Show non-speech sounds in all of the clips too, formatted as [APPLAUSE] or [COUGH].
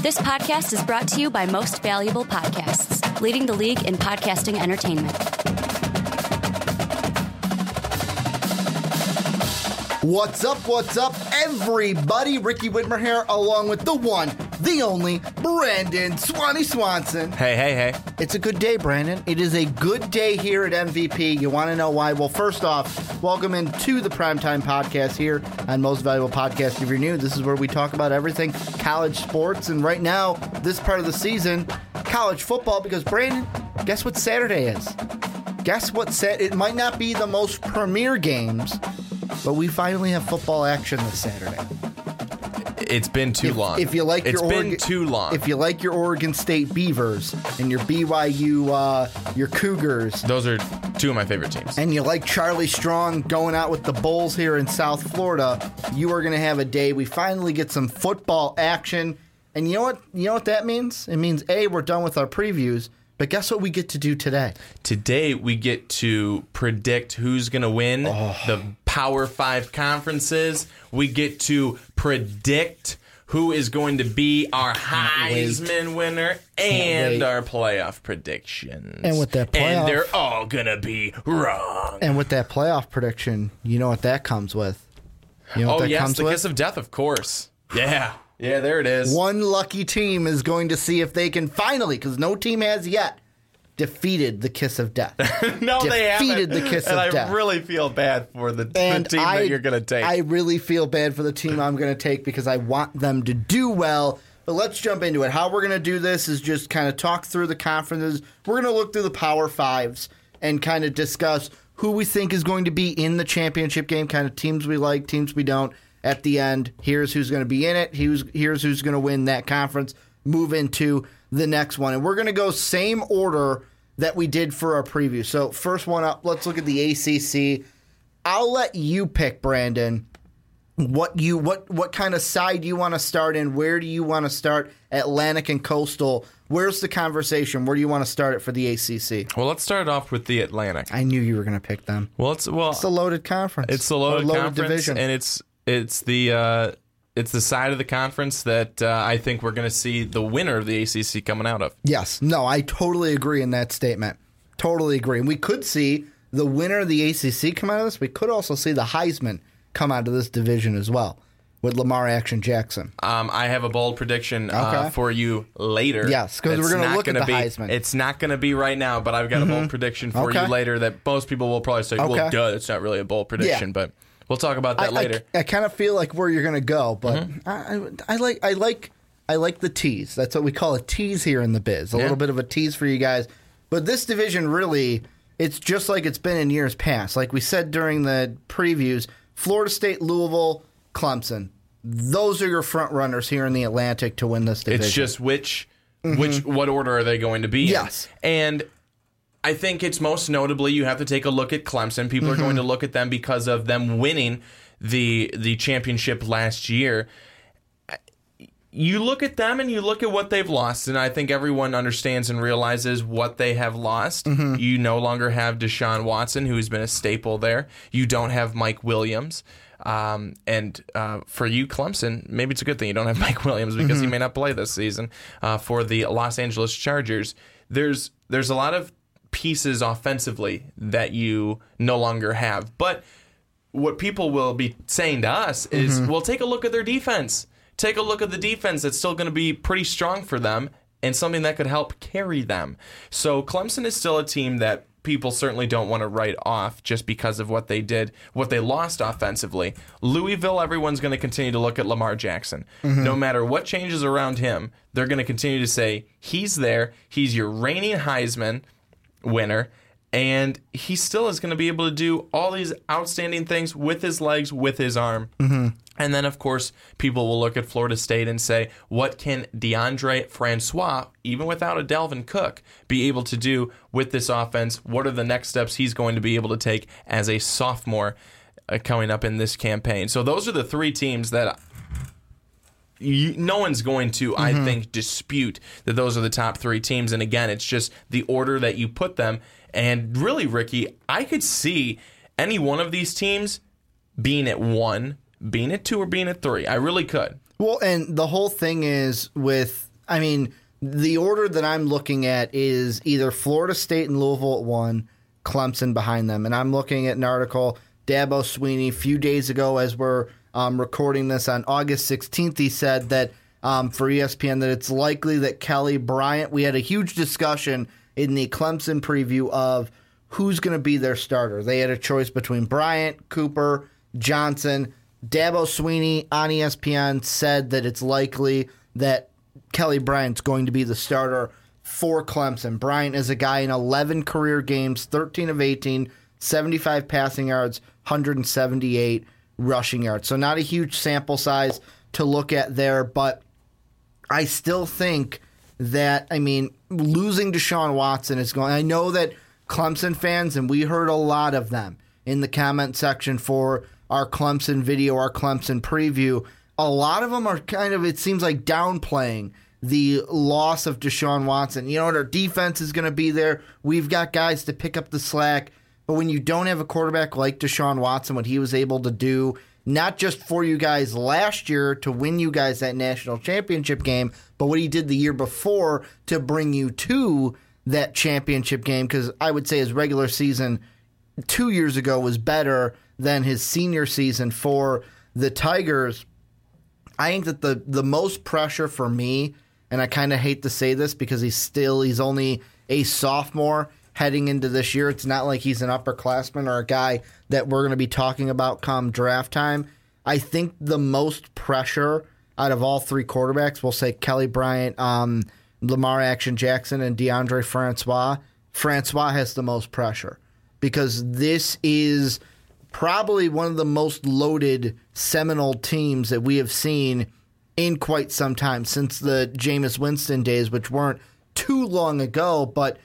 This podcast is brought to you by Most Valuable Podcasts, leading the league in podcasting entertainment. What's up? What's up, everybody? Ricky Widmer here, along with the one, the only, Brandon Swanee Swanson. Hey, hey, hey. It's a good day, Brandon. It is a good day here at MVP. You want to know why? Well, first off, welcome into the Primetime Podcast here on Most Valuable Podcast. If you're new, this is where we talk about everything college sports. And right now, this part of the season, college football, because Brandon, guess what Saturday is? Guess what set? It might not be the most premier games, but we finally have football action this Saturday. It's been too If, long. if you like it's your been Oregon, too long. If you like your Oregon State Beavers and your BYU, uh, your Cougars, Those are two of my favorite teams. and you like Charlie Strong going out with the Bulls here in South Florida, you are going to have a day. We finally get some football action, and you know what? You know what that means? It means a we're done with our previews. But guess what we get to do today? Today we get to predict who's going to win Oh. the Power 5 conferences. We get to predict who is going to be our wait. Heisman winner and our playoff predictions. And with that And playoff- they're all going to be wrong. And with that playoff prediction, you know what that comes with? You know what Oh, that yes, comes the with? kiss of death, of course. Yeah. Yeah, there it is. One lucky team is going to see if they can finally, because no team has yet, defeated the kiss of death. [LAUGHS] no, they haven't. defeated the kiss and of I death. I really feel bad for the, the team I, that you're going to take. I really feel bad for the team I'm going to take because I want them to do well. But let's jump into it. How we're going to do this is just kind of talk through the conferences. We're going to look through the Power Fives and kind of discuss who we think is going to be in the championship game, kind of teams we like, teams we don't. At the end, here's who's going to be in it. Here's, here's who's going to win that conference. Move into the next one. And we're going to go same order that we did for our preview. So, first one up, let's look at the ACC. I'll let you pick, Brandon. What you what what kind of side you want to start in? Where do you want to start? Atlantic and Coastal. Where's the conversation? Where do you want to start it for the ACC? well, let's start off with the Atlantic. I knew you were going to pick them. Well, it's well, It's a loaded conference. it's the Or loaded, conference, division. and it's it's the uh, it's the side of the conference that uh, I think we're going to see the winner of the ACC coming out of. yes, no, I totally agree in that statement. Totally agree. And we could see the winner of the ACC come out of this. We could also see the Heisman come out of this division as well with Lamar Action Jackson. Um, I have a bold prediction uh, Okay. for you later. Yes, 'cause we're gonna look at the be, Heisman. It's not going to be right now, but I've got a bold prediction for Okay. you later that most people will probably say, Okay. "Well, duh, it's not really a bold prediction," Yeah. but we'll talk about that I, later. I, kind of feel like where you're going to go, but Mm-hmm. I, I, I like I like I like the tease. That's what we call a tease here in the biz. A Yeah. little bit of a tease for you guys. But this division really, it's just like it's been in years past. Like we said during the previews, Florida State, Louisville, Clemson. Those are your front runners here in the Atlantic to win this division. It's just which which what order are they going to be in? Yes. And I think it's most notably you have to take a look at Clemson. People are going to look at them because of them winning the the championship last year. You look at them and you look at what they've lost, and I think everyone understands and realizes what they have lost. You no longer have Deshaun Watson, who's been a staple there. You don't have Mike Williams. Um, and uh, for you, Clemson, maybe it's a good thing you don't have [LAUGHS] Mike Williams because he may not play this season uh, for the Los Angeles Chargers. There's there's a lot of pieces offensively that you no longer have, but what people will be saying to us is, mm-hmm. well, take a look at their defense. Take a look at the defense that's still going to be pretty strong for them and something that could help carry them. So Clemson is still a team that people certainly don't want to write off just because of what they did, what they lost offensively. Louisville, everyone's going to continue to look at Lamar Jackson. Mm-hmm. No matter what changes around him, they're going to continue to say, he's there. He's your reigning Heisman winner. And he still is going to be able to do all these outstanding things with his legs, with his arm. Mm-hmm. And then, of course, people will look at Florida State and say, what can Deondre Francois, even without a Dalvin Cook, be able to do with this offense? What are the next steps he's going to be able to take as a sophomore uh, coming up in this campaign? So, those are the three teams that you, no one's going to, I mm-hmm. think, dispute that those are the top three teams. And again, it's just the order that you put them. And really, Ricky, I could see any one of these teams being at one, being at two, or being at three. I really could. Well, and the whole thing is with I mean, the order that I'm looking at is either Florida State and Louisville at one, Clemson behind them. And I'm looking at an article, Dabo Swinney, a few days ago as we're um, recording this on August 16th. He said that um, for ESPN that it's likely that Kelly Bryant, we had a huge discussion in the Clemson preview of who's going to be their starter. They had a choice between Bryant, Cooper, Johnson. Dabo Swinney on ESPN said that it's likely that Kelly Bryant's going to be the starter for Clemson. Bryant is a guy in 11 career games, 13 of 18, 75 passing yards, 178 rushing yards. So not a huge sample size to look at there, but I still think that I mean losing Deshaun Watson is going. I know that Clemson fans, and we heard a lot of them in the comment section for our Clemson video, our Clemson preview. A lot of them are kind of it seems like downplaying the loss of Deshaun Watson. You know, what our defense is going to be there. We've got guys to pick up the slack. But when you don't have a quarterback like Deshaun Watson, what he was able to do not just for you guys last year to win you guys that national championship game, but what he did the year before to bring you to that championship game. Because I would say his regular season two years ago was better than his senior season for the Tigers. I think that the the most pressure for me, and I kind of hate to say this because he's still he's only a sophomore heading into this year. It's not like he's an upperclassman or a guy that we're going to be talking about come draft time. I think the most pressure out of all three quarterbacks, we'll say Kelly Bryant, um, Lamar Action Jackson, and Deondre Francois. Francois has the most pressure because this is probably one of the most loaded Seminole teams that we have seen in quite some time since the Jameis Winston days, which weren't too long ago, but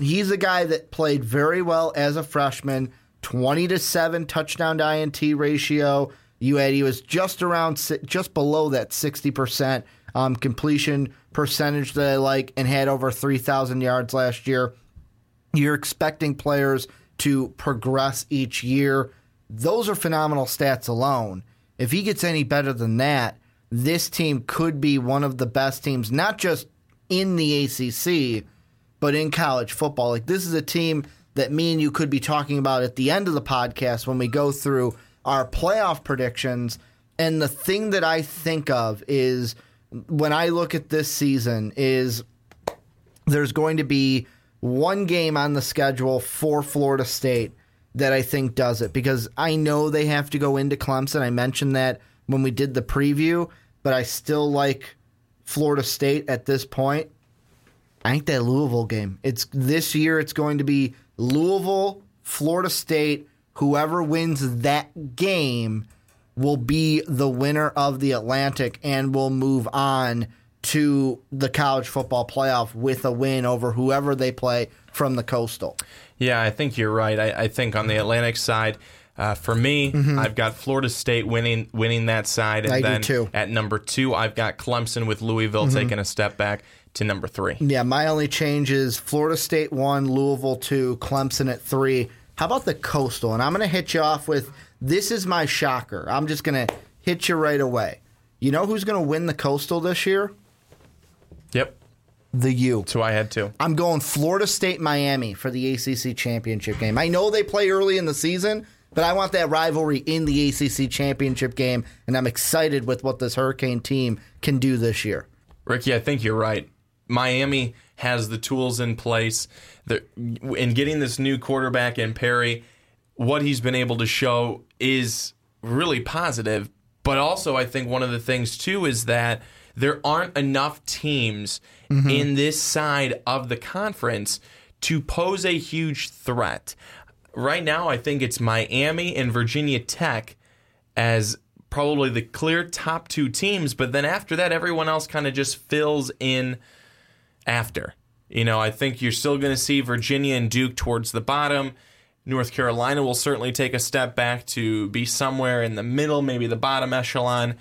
He's a guy that played very well as a freshman, 20 to 7 touchdown to INT ratio. You had he was just around just below that 60% um, completion percentage that I like and had over 3,000 yards last year. You're expecting players to progress each year. Those are phenomenal stats alone. If he gets any better than that, this team could be one of the best teams, not just in the ACC, but in college football. Like this is a team that me and you could be talking about at the end of the podcast when we go through our playoff predictions. And the thing that I think of is when I look at this season is there's going to be one game on the schedule for Florida State that I think does it because I know they have to go into Clemson. I mentioned that when we did the preview, but I still like Florida State at this point. I think that Louisville game. It's this year. It's going to be Louisville, Florida State. Whoever wins that game will be the winner of the Atlantic and will move on to the college football playoff with a win over whoever they play from the coastal. Yeah, I think you're right. I, I think on the Atlantic side. Uh, for me, mm-hmm. I've got Florida State winning winning that side, and I then at number two, I've got Clemson with Louisville mm-hmm. taking a step back to number three. Yeah, my only change is Florida State one, Louisville two, Clemson at three. How about the Coastal? And I'm going to hit you off with this is my shocker. I'm just going to hit you right away. You know who's going to win the Coastal this year? Yep. The U. That's who I had too. I'm going Florida State Miami for the ACC championship game. I know they play early in the season, but I want that rivalry in the ACC championship game, and I'm excited with what this Hurricane team can do this year. Ricky, I think you're right. Miami has the tools in place. in getting this new quarterback in Perry, what he's been able to show is really positive. But also, I think one of the things too is that there aren't enough teams mm-hmm. in this side of the conference to pose a huge threat. Right now, I think it's Miami and Virginia Tech as probably the clear top two teams. But then after that, everyone else kind of just fills in after. You know, I think you're still going to see Virginia and Duke towards the bottom. North Carolina will certainly take a step back to be somewhere in the middle, maybe the bottom echelon.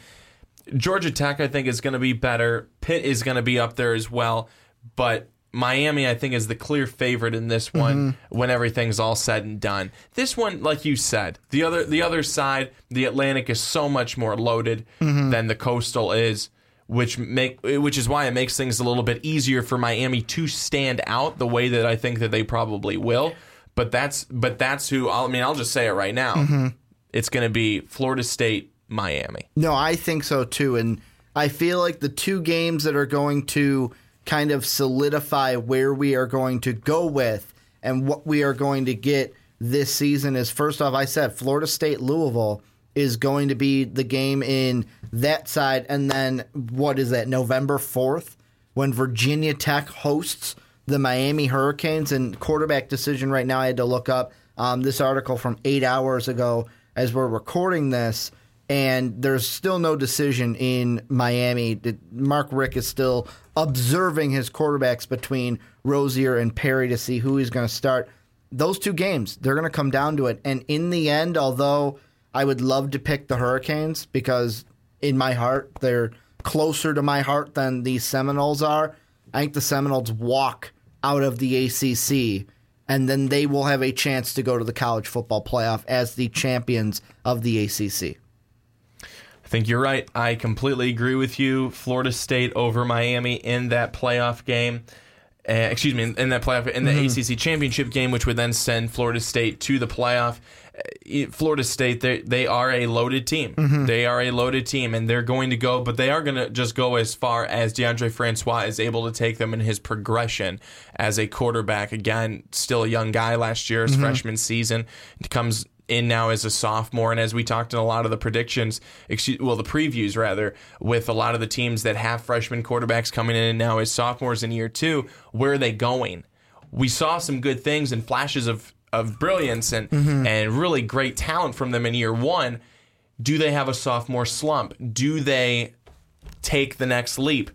Georgia Tech, I think, is going to be better. Pitt is going to be up there as well. But Miami, I think, is the clear favorite in this one mm-hmm. when everything's all said and done. This one, like you said, the other the other side, the Atlantic is so much more loaded mm-hmm. than the coastal is which make which is why it makes things a little bit easier for Miami to stand out the way that I think that they probably will. But that's but that's who I'll, I mean I'll just say it right now. Mm-hmm. It's going to be Florida State, Miami. No, I think so too. And I feel like the two games that are going to kind of solidify where we are going to go with and what we are going to get this season is first off, I said Florida State Louisville is going to be the game in that side. And then what is that, November 4th, when Virginia Tech hosts the Miami Hurricanes? And quarterback decision right now, I had to look up um, this article from eight hours ago as we're recording this. And there's still no decision in Miami. Mark Richt is still observing his quarterbacks between Rosier and Perry to see who he's going to start. Those two games, they're going to come down to it. And in the end, although I would love to pick the Hurricanes because in my heart, they're closer to my heart than the Seminoles are. I think the Seminoles walk out of the ACC and then they will have a chance to go to the college football playoff as the champions of the ACC. I think you're right. I completely agree with you. Florida State over Miami in that playoff game. Uh, excuse me, in that playoff, in the Mm-hmm. ACC championship game, which would then send Florida State to the playoff. Uh, Florida State, they they are a loaded team. Mm-hmm. They are a loaded team, and they're going to go, but they are going to just go as far as Deondre Francois is able to take them in his progression as a quarterback. Again, still a young guy last year, his Mm-hmm. freshman season, comes in now as a sophomore, and as we talked in a lot of the predictions, excuse, well, the previews rather, with a lot of the teams that have freshman quarterbacks coming in now as sophomores in year two, where are they going? We saw some good things and flashes of of brilliance and mm-hmm. and really great talent from them in year one. Do they have a sophomore slump? Do they take the next leap?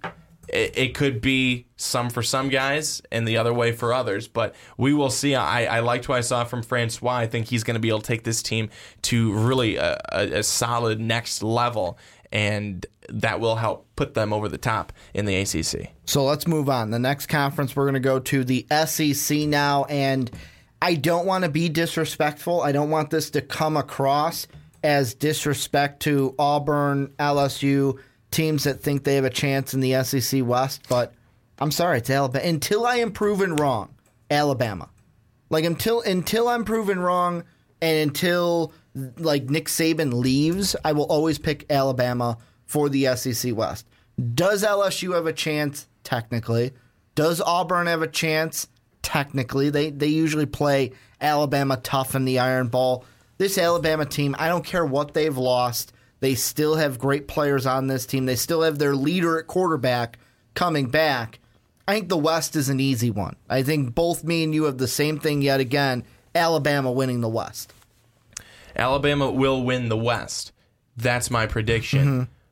It, it could be some for some guys and the other way for others, but we will see. I, I liked what I saw from Francois. I think he's going to be able to take this team to really a, a, a solid next level, and that will help put them over the top in the ACC. So let's move on. The next conference we're going to go to the SEC now, and I don't want to be disrespectful. I don't want this to come across as disrespect to Auburn, LSU, teams that think they have a chance in the SEC West, but I'm sorry, it's Alabama. Until I am proven wrong, Alabama. Like until until I'm proven wrong and until like Nick Saban leaves, I will always pick Alabama for the SEC West. Does LSU have a chance? Technically. Does Auburn have a chance? Technically. They they usually play Alabama tough in the Iron Bowl. This Alabama team, I don't care what they've lost. They still have great players on this team. They still have their leader at quarterback coming back. I think the West is an easy one. I think both me and you have the same thing yet again Alabama winning the West. Alabama will win the West. That's my prediction.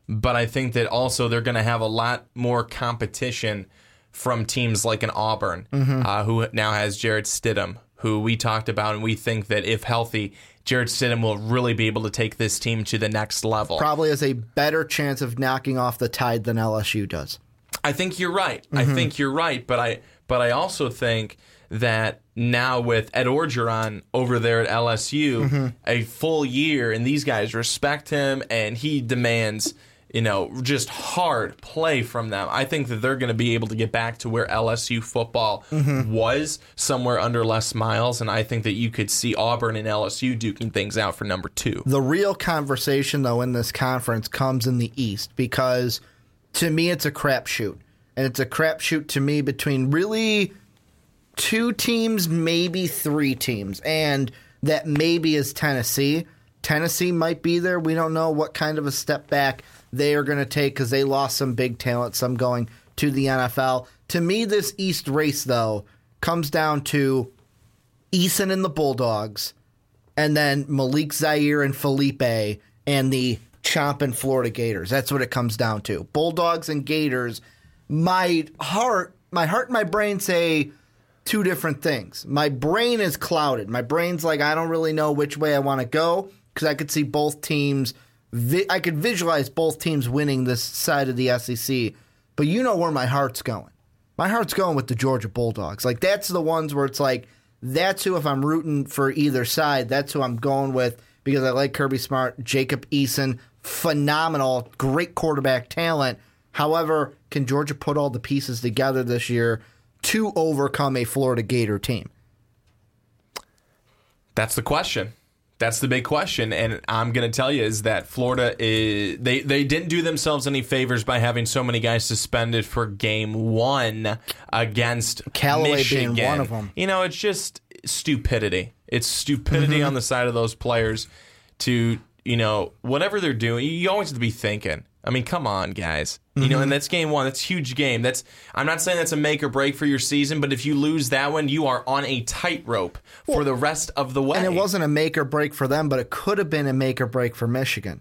Mm-hmm. But I think that also they're going to have a lot more competition from teams like an Auburn, mm-hmm. uh, who now has Jarrett Stidham, who we talked about, and we think that if healthy, Jarrett Stidham will really be able to take this team to the next level. Probably has a better chance of knocking off the tide than LSU does. I think you're right. I mm-hmm. think you're right, but I but I also think that now with Ed Orgeron over there at LSU, mm-hmm. a full year, and these guys respect him, and he demands you know just hard play from them. I think that they're going to be able to get back to where LSU football mm-hmm. was somewhere under Les Miles, and I think that you could see Auburn and LSU duking things out for number two. The real conversation, though, in this conference comes in the East because to me it's a crapshoot. And it's a crapshoot to me between really two teams, maybe three teams. And that maybe is Tennessee. Tennessee might be there. We don't know what kind of a step back they are going to take because they lost some big talent, some going to the NFL. To me, this East race, though, comes down to Eason and the Bulldogs, and then Malik Zaire and Feleipe and the chomping Florida Gators. That's what it comes down to. Bulldogs and Gators. My heart, my heart and my brain say two different things. My brain is clouded. My brain's like I don't really know which way I want to go because I could see both teams. Vi- I could visualize both teams winning this side of the SEC. But you know where my heart's going. My heart's going with the Georgia Bulldogs. Like that's the ones where it's like that's who if I'm rooting for either side, that's who I'm going with because I like Kirby Smart, Jacob Eason, phenomenal, great quarterback talent. However, can Georgia put all the pieces together this year to overcome a Florida Gator team? That's the question. That's the big question, and I'm going to tell you is that Florida is they they didn't do themselves any favors by having so many guys suspended for game one against Callaway Michigan. being one of them. You know, it's just stupidity. It's stupidity Mm-hmm. on the side of those players to you know whatever they're doing. You always have to be thinking. I mean, come on, guys. You Mm-hmm. know, and that's game one. That's a huge game. That's I'm not saying that's a make or break for your season, but if you lose that one, you are on a tightrope for the rest of the way. And it wasn't a make or break for them, but it could have been a make or break for Michigan.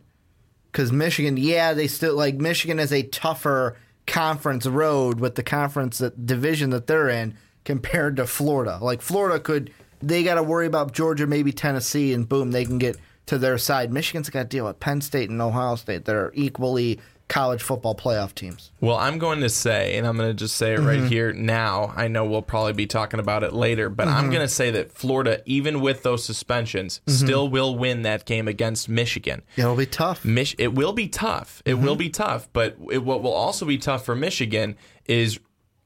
Because Michigan, yeah, they still like Michigan is a tougher conference road with the conference that, division that they're in compared to Florida. Like Florida could, they got to worry about Georgia, maybe Tennessee, and boom, they can get to their side. Michigan's got to deal with Penn State and Ohio State that are equally college football playoff teams. Well, I'm going to say, and I'm going to just say it right Mm-hmm. here now. I know we'll probably be talking about it later, but I'm Mm-hmm. going to say that Florida, even with those suspensions, still will win that game against Michigan. It'll be tough. Mich- it will be tough. It Mm-hmm. will be tough, but it, what will also be tough for Michigan is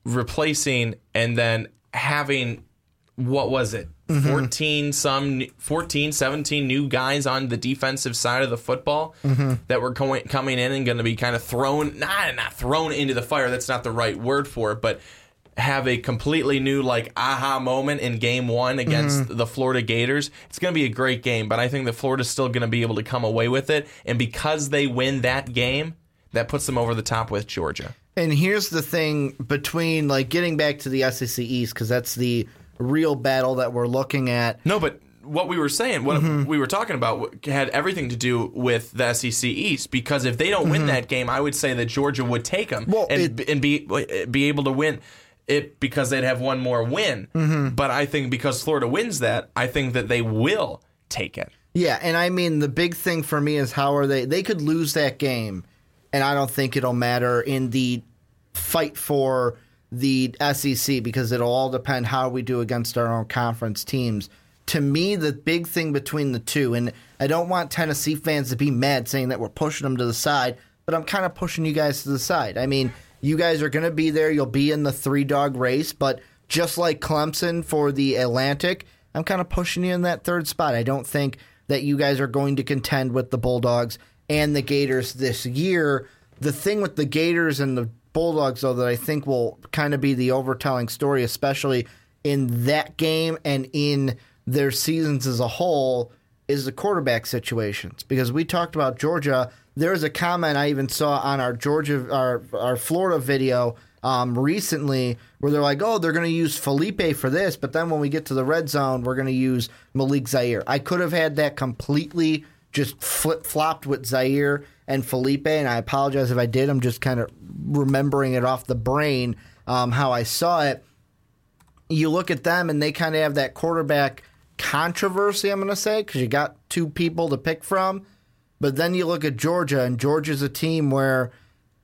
replacing and then having what was it? Mm-hmm. 14 some 14 17 new guys on the defensive side of the football Mm-hmm. that were going, coming in and going to be kind of thrown not not thrown into the fire that's not the right word for it but have a completely new like aha moment in game 1 against Mm-hmm. the Florida Gators it's going to be a great game but I think that Florida's still going to be able to come away with it and because they win that game that puts them over the top with Georgia And here's the thing between like getting back to the SEC East because that's the real battle that we're looking at. No, but what we were saying, what Mm-hmm. we were talking about, had everything to do with the SEC East. Because if they don't win that game, I would say that Georgia would take them Mm-hmm. Well, and, and be be able to win it because they'd have one more win. Mm-hmm. But I think because Florida wins that, I think that they will take it. Yeah, and I mean the big thing for me is how are they? They could lose that game, and I don't think it'll matter in the fight for the SEC because it'll all depend how we do against our own conference teams. To me, the big thing between the two, and I don't want Tennessee fans to be mad saying that we're pushing them to the side, but I'm kind of pushing you guys to the side. I mean, you guys are going to be there. You'll be in the three dog race, but just like Clemson for the Atlantic, I'm kind of pushing you in that third spot. I don't think that you guys are going to contend with the Bulldogs and the Gators this year. The thing with the Gators and the Bulldogs, though, that I think will kind of be the overtelling story, especially in that game and in their seasons as a whole, is the quarterback situations. Because we talked about Georgia. There was a comment I even saw on our Georgia, our, our Florida video um, recently where they're like, oh, they're going to use Feleipe for this, but then when we get to the red zone, we're going to use Malik Zaire. I could have had that completely just flip flopped with Zaire and Feleipe, and I apologize if I did. I'm just kind of remembering it off the brain um, how I saw it. You look at them, and they kind of have that quarterback controversy, I'm going to say, because you got two people to pick from. But then you look at Georgia, and Georgia's a team where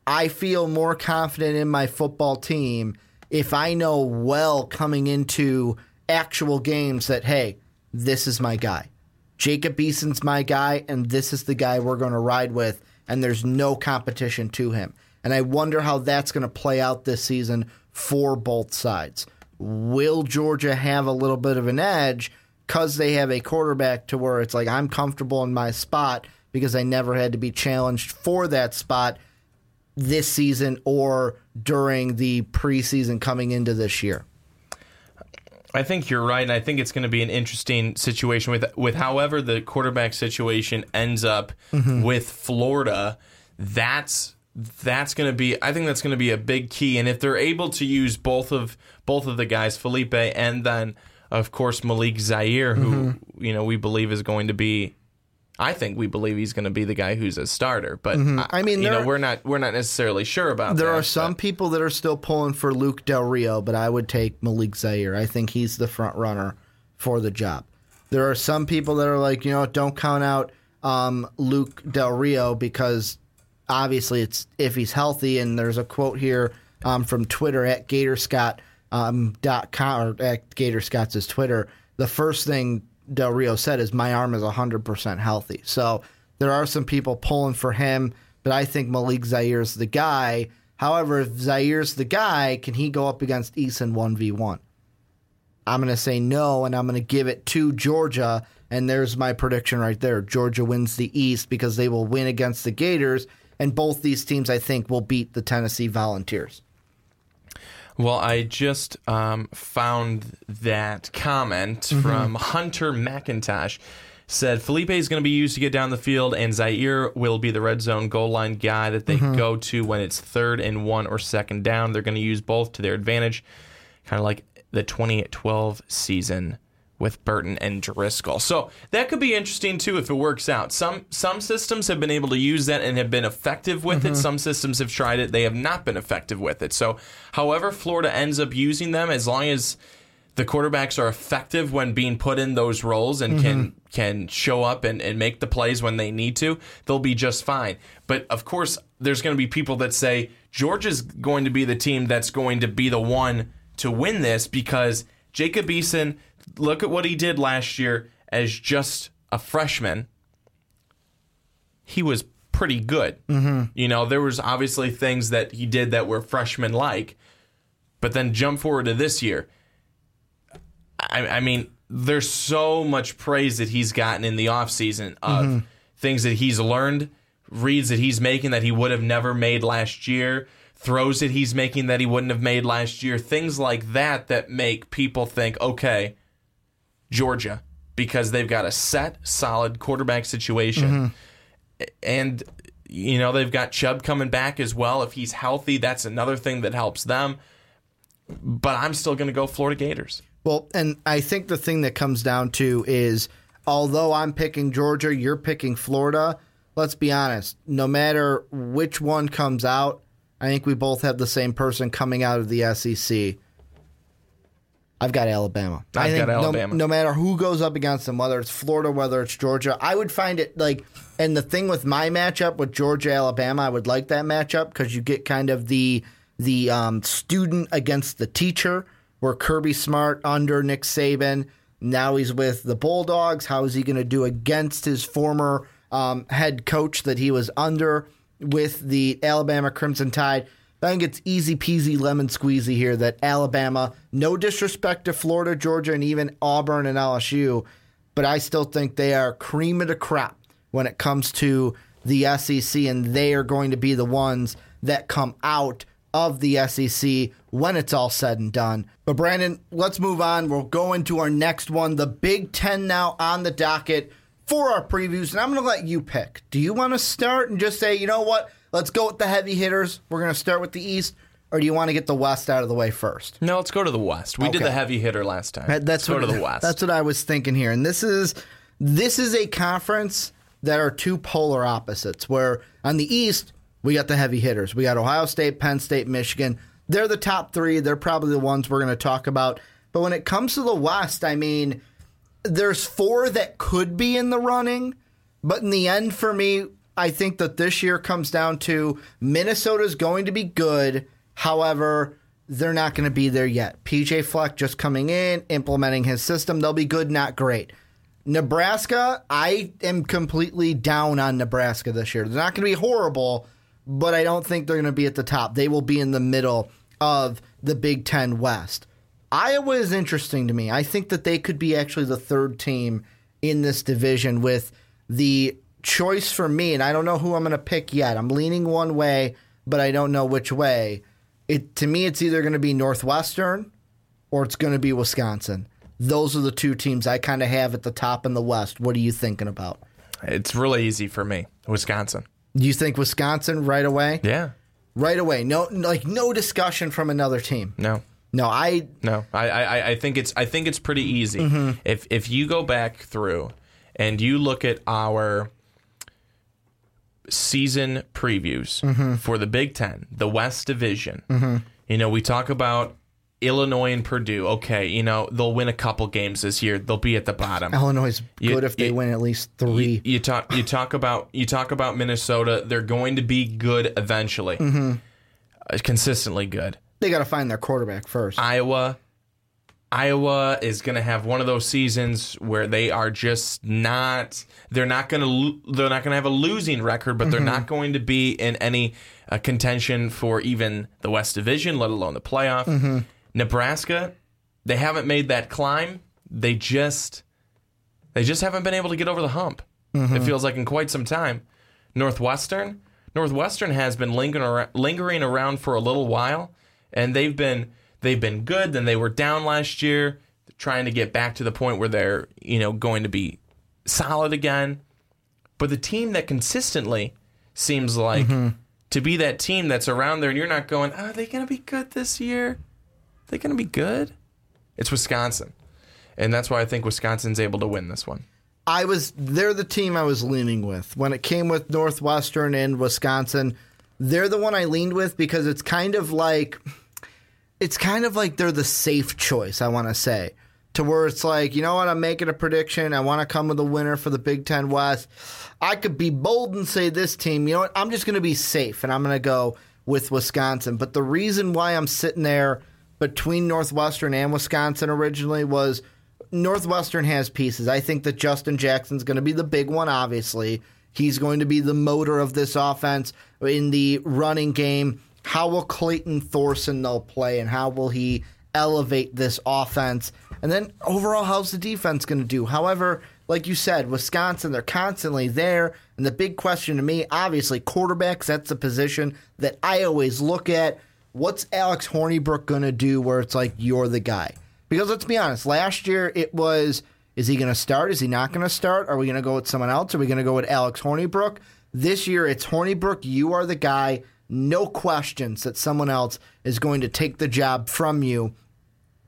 I feel more confident in my football team if I know well coming into actual games that, hey, this is my guy. Jacob Eason's my guy, and this is the guy we're going to ride with, and there's no competition to him. And I wonder how that's going to play out this season for both sides. Will Georgia have a little bit of an edge because they have a quarterback to where it's like, I'm comfortable in my spot because I never had to be challenged for that spot this season or during the preseason coming into this year? I think you're right, and I think it's going to be an interesting situation with with however the quarterback situation ends up Mm-hmm. with Florida. That's that's going to be. I think that's going to be a big key, and if they're able to use both of both of the guys, Feleipe, and then of course Malik Zaire, who Mm-hmm. you know we believe is going to be. I think we believe he's going to be the guy who's a starter, but Mm-hmm. I mean, you know, are- we're not we're not necessarily sure about that. There that. are some but- people that are still pulling for Luke Del Rio, but I would take Malik Zaire. I think he's the front runner for the job. There are some people that are like, you know, don't count out um, Luke Del Rio because obviously it's if he's healthy. And there's a quote here um, from Twitter at GatorScott um, dot com or at Gator Scott's Twitter. The first thing Del Rio said is, "My arm is 100 percent healthy." So there are some people pulling for him, but I think Malik Zaire is the guy. However, if Zaire's the guy, can he go up against Eason 1v1? I'm going to say no, and I'm going to give it to Georgia. And there's my prediction right there. Georgia wins the East because they will win against the Gators. And both these teams, I think, will beat the Tennessee Volunteers. Well, I just um, found that comment Mm-hmm. from Hunter McIntosh. Said Feleipe is going to be used to get down the field, and Zaire will be the red zone goal line guy that they Mm-hmm. go to when it's third and one or second down. They're going to use both to their advantage, kind of like the 2012 season with Burton and Driskel. So that could be interesting too if it works out. Some some systems have been able to use that and have been effective with it. Mm-hmm. Some systems have tried it, they have not been effective with it. So however Florida ends up using them, as long as the quarterbacks are effective when being put in those roles and can mm-hmm. can show up and, and make the plays when they need to, they'll be just fine. But of course, there's going to be people that say Georgia's going to be the team that's going to be the one to win this because Jacob Eason, look at what he did last year as just a freshman. He was pretty good. Mm-hmm. You know, there was obviously things that he did that were freshman like, but then jump forward to this year. I, I mean, there's so much praise that he's gotten in the offseason of things that he's learned, reads that he's making that he would have never made last year, throws that he's making that he wouldn't have made last year, things like that that make people think, okay, Georgia, because they've got a set, solid quarterback situation. Mm-hmm. And, you know, they've got Chubb coming back as well. If he's healthy, that's another thing that helps them. But I'm still going to go Florida Gators. Well, and I think the thing that comes down to is although I'm picking Georgia, you're picking Florida. Let's be honest, no matter which one comes out, I think we both have the same person coming out of the SEC. I've got Alabama. I I've think got no- Alabama. No, matter who goes up against them, whether it's Florida, whether it's Georgia, I would find it like. And the thing with my matchup with Georgia Alabama, I would like that matchup because you get kind of the the um, student against the teacher, where Kirby Smart under Nick Saban. Now he's with the Bulldogs. How is he going to do against his former um, head coach that he was under with the Alabama Crimson Tide? I think it's easy peasy lemon squeezy here that Alabama, no disrespect to Florida, Georgia, and even Auburn and LSU, but I still think they are cream of the crop when it comes to the SEC, and they are going to be the ones that come out of the SEC when it's all said and done. But Brandon, let's move on. We'll go into our next one, the Big Ten now on the docket for our previews, and I'm going to let you pick. Do you want to start and just say, you know what? Let's go with the heavy hitters. We're going to start with the East, or do you want to get the West out of the way first? No, let's go to the West. We did the heavy hitter last time. That- That's let's what, go to the [LAUGHS] West. That's what I was thinking here, and this is this is a conference that are two polar opposites. Where on the East we got the heavy hitters. We got Ohio State, Penn State, Michigan. They're the top three. They're probably the ones we're going to talk about. But when it comes to the West, I mean, there's four that could be in the running, but in the end, for me, I think that this year comes down to Minnesota's going to be good. However, they're not going to be there yet. PJ Fleck just coming in, implementing his system. They'll be good, not great. Nebraska, I am completely down on Nebraska this year. They're not going to be horrible, but I don't think they're going to be at the top. They will be in the middle of the Big Ten West. Iowa is interesting to me. I think that they could be actually the third team in this division with the choice for me, and I don't know who I'm going to pick yet. I'm leaning one way, but I don't know which way. It to me, it's either going to be Northwestern or it's going to be Wisconsin. Those are the two teams I kind of have at the top in the West. What are you thinking about? It's really easy for me. Wisconsin. You think Wisconsin right away? Yeah. Right away. No, like no discussion from another team. No. No, I No. I, I, I think it's I think it's pretty easy. Mm-hmm. If if you go back through and you look at our season previews Mm-hmm. for the Big Ten, the West Division, you know, we talk about Illinois and Purdue. Okay, you know, they'll win a couple games this year. They'll be at the bottom. Illinois is You- good if they you- win at least three. You, you talk you talk about you talk about Minnesota. They're going to be good eventually, Mm-hmm. Uh, consistently good. they got to find their quarterback first. Iowa, Iowa is going to have one of those seasons where they are just not. They're not going to they're not going to have a losing record, but they're mm-hmm. not going to be in any uh, contention for even the West Division, let alone the playoff. Mm-hmm. Nebraska, they haven't made that climb. They just. They just haven't been able to get over the hump. Mm-hmm. It feels like in quite some time. Northwestern, Northwestern has been lingering around, lingering around for a little while, and they've been they've been good. Then they were down last year, trying to get back to the point where they're you know going to be solid again. But the team that consistently seems like mm-hmm. to be that team that's around there, and you're not going, are they going to be good this year? Are they going to be good? It's Wisconsin, and that's why I think Wisconsin's able to win this one. I was they're the team I was leaning with when it came with Northwestern and Wisconsin. They're the one I leaned with because it's kind of like it's kind of like they're the safe choice, I want to say. To where it's like, you know what, I'm making a prediction. I want to come with a winner for the Big Ten West. I could be bold and say this team, you know what, I'm just going to be safe and I'm going to go with Wisconsin. But the reason why I'm sitting there between Northwestern and Wisconsin originally was Northwestern has pieces. I think that Justin Jackson's going to be the big one, obviously. He's going to be the motor of this offense in the running game. How will Clayton Thorson they'll play and how will he elevate this offense? And then overall, how's the defense going to do? However, like you said, Wisconsin, they're constantly there. And the big question to me, obviously, quarterbacks, that's the position that I always look at. What's Alex Hornibrook going to do where it's like, you're the guy? Because let's be honest, last year it was is he going to start? Is he not going to start? Are we going to go with someone else? Are we going to go with Alex Hornibrook? This year it's Hornibrook. You are the guy. No questions that someone else is going to take the job from you.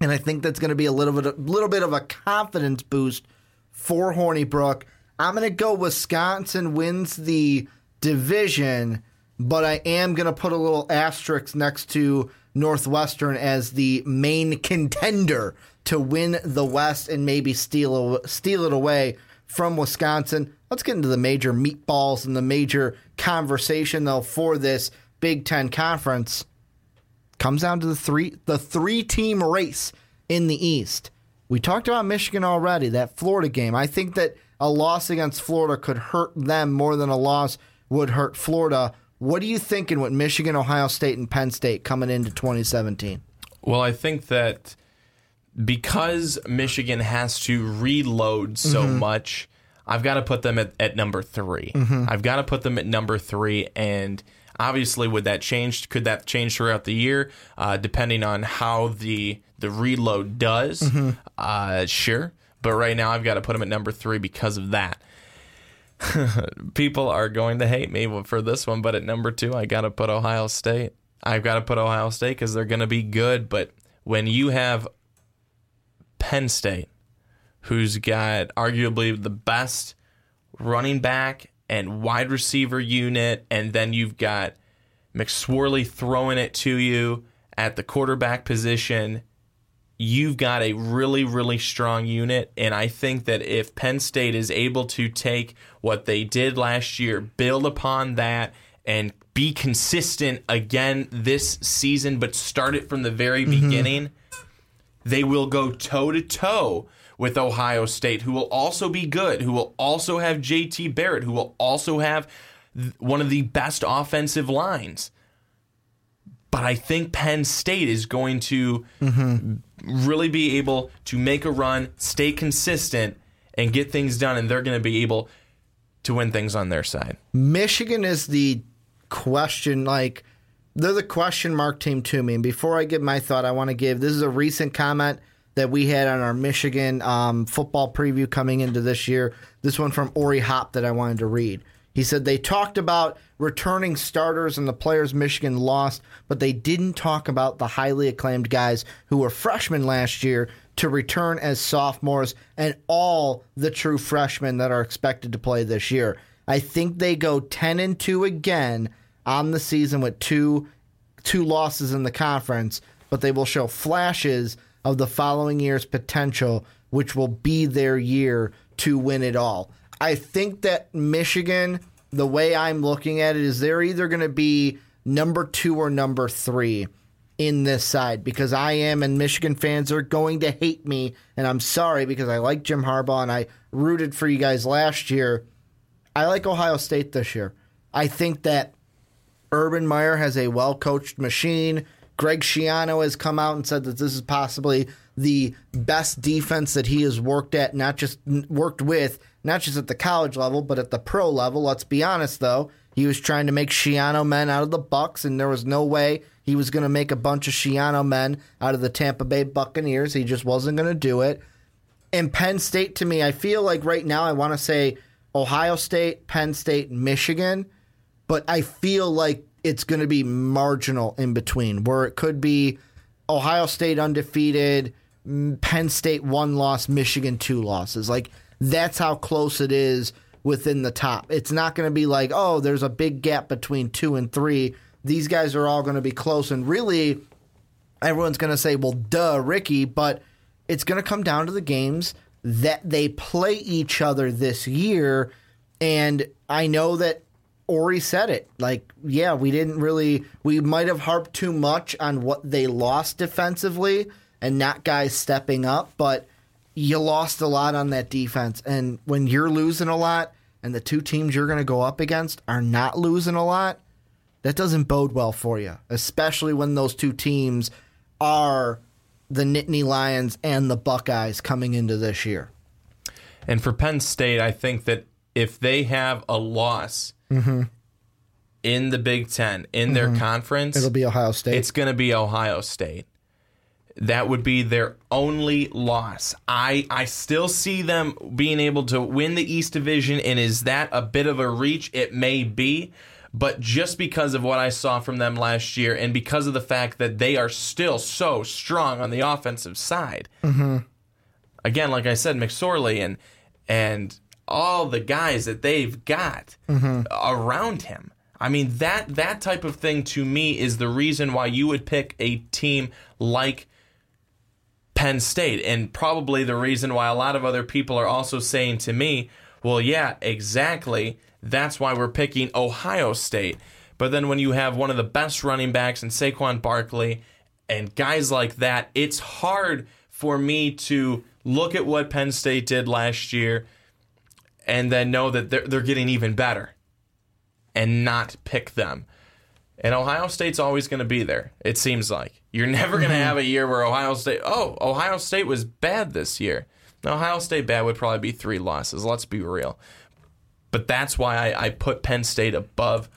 And I think that's going to be a little bit, a little bit of a confidence boost for Hornibrook. I'm going to go Wisconsin wins the division, but I am going to put a little asterisk next to Northwestern as the main contender to win the West and maybe steal steal it away from Wisconsin. Let's get into the major meatballs and the major conversation though for this Big Ten conference. Comes down to the three the three team race in the East. We talked about Michigan already, that Florida game. I think that a loss against Florida could hurt them more than a loss would hurt Florida. What are you thinking with Michigan, Ohio State, and Penn State coming into 2017? Well, I think that because Michigan has to reload so mm-hmm. much, I've got to put them at, at number 3 mm-hmm. I've got to put them at number three. And obviously, would that change? Could that change throughout the year, uh, depending on how the the reload does? Uh, sure. But right now, I've got to put them at number three because of that. [LAUGHS] People are going to hate me for this one, but at number two, I got to put Ohio State. I've got to put Ohio State because they're going to be good. But when you have Penn State, who's got arguably the best running back and wide receiver unit, and then you've got McSorley throwing it to you at the quarterback position. You've got a really, really strong unit. And I think that if Penn State is able to take what they did last year, build upon that, and be consistent again this season, but start it from the very mm-hmm. beginning, they will go toe to toe with Ohio State, who will also be good, who will also have JT Barrett, who will also have one of the best offensive lines. But I think Penn State is going to mm-hmm. really be able to make a run, stay consistent, and get things done, and they're going to be able to win things on their side. Michigan is the question, like, they're the question mark team to me. And before I give my thought, I want to give this is a recent comment that we had on our Michigan um, football preview coming into this year. This one from Ori Hop that I wanted to read. He said they talked about returning starters and the players Michigan lost, but they didn't talk about the highly acclaimed guys who were freshmen last year to return as sophomores and all the true freshmen that are expected to play this year. I think they go 10 and 2 again on the season with two two losses in the conference, but they will show flashes of the following year's potential, which will be their year to win it all. I think that Michigan, the way I'm looking at it, is they're either going to be number two or number three. in this side because I am, and Michigan fans are going to hate me. And I'm sorry because I like Jim Harbaugh and I rooted for you guys last year. I like Ohio State this year. I think that Urban Meyer has a well coached machine. Greg Schiano has come out and said that this is possibly the best defense that he has worked at, not just worked with, not just at the college level, but at the pro level. Let's be honest, though. He was trying to make Schiano men out of the Bucks, and there was no way he was going to make a bunch of Schiano men out of the Tampa Bay Buccaneers. He just wasn't going to do it. And Penn State, to me, I feel like right now I want to say Ohio State, Penn State, Michigan, but I feel like it's going to be marginal in between, where it could be Ohio State undefeated, Penn State one loss, Michigan two losses. Like that's how close it is within the top. It's not going to be like, oh, there's a big gap between two and three. These guys are all going to be close. And really, everyone's going to say, well, duh, Ricky, but it's going to come down to the games that they play each other this year. And I know that Ori said it. Like, yeah, we didn't really, we might have harped too much on what they lost defensively and not guys stepping up, but you lost a lot on that defense. And when you're losing a lot and the two teams you're going to go up against are not losing a lot, that doesn't bode well for you, especially when those two teams are the Nittany Lions and the Buckeyes coming into this year. And for Penn State, I think that if they have a loss mm-hmm. in the Big Ten, in mm-hmm. their conference, it'll be Ohio State. It's going to be Ohio State. That would be their only loss. I I still see them being able to win the East Division, and is that a bit of a reach? It may be, but just because of what I saw from them last year, and because of the fact that they are still so strong on the offensive side, mm-hmm. again, like I said, McSorley and and all the guys that they've got mm-hmm. around him. I mean that that type of thing to me is the reason why you would pick a team like Penn State. And probably the reason why a lot of other people are also saying to me, well, yeah, exactly. That's why we're picking Ohio State. But then when you have one of the best running backs in Saquon Barkley and guys like that, it's hard for me to look at what Penn State did last year and then know that they're, they're getting even better and not pick them. And Ohio State's always going to be there, it seems like. You're never going to mm-hmm. have a year where Ohio State, oh, Ohio State was bad this year. Ohio State bad would probably be three losses. Let's be real. But that's why I, I put Penn State above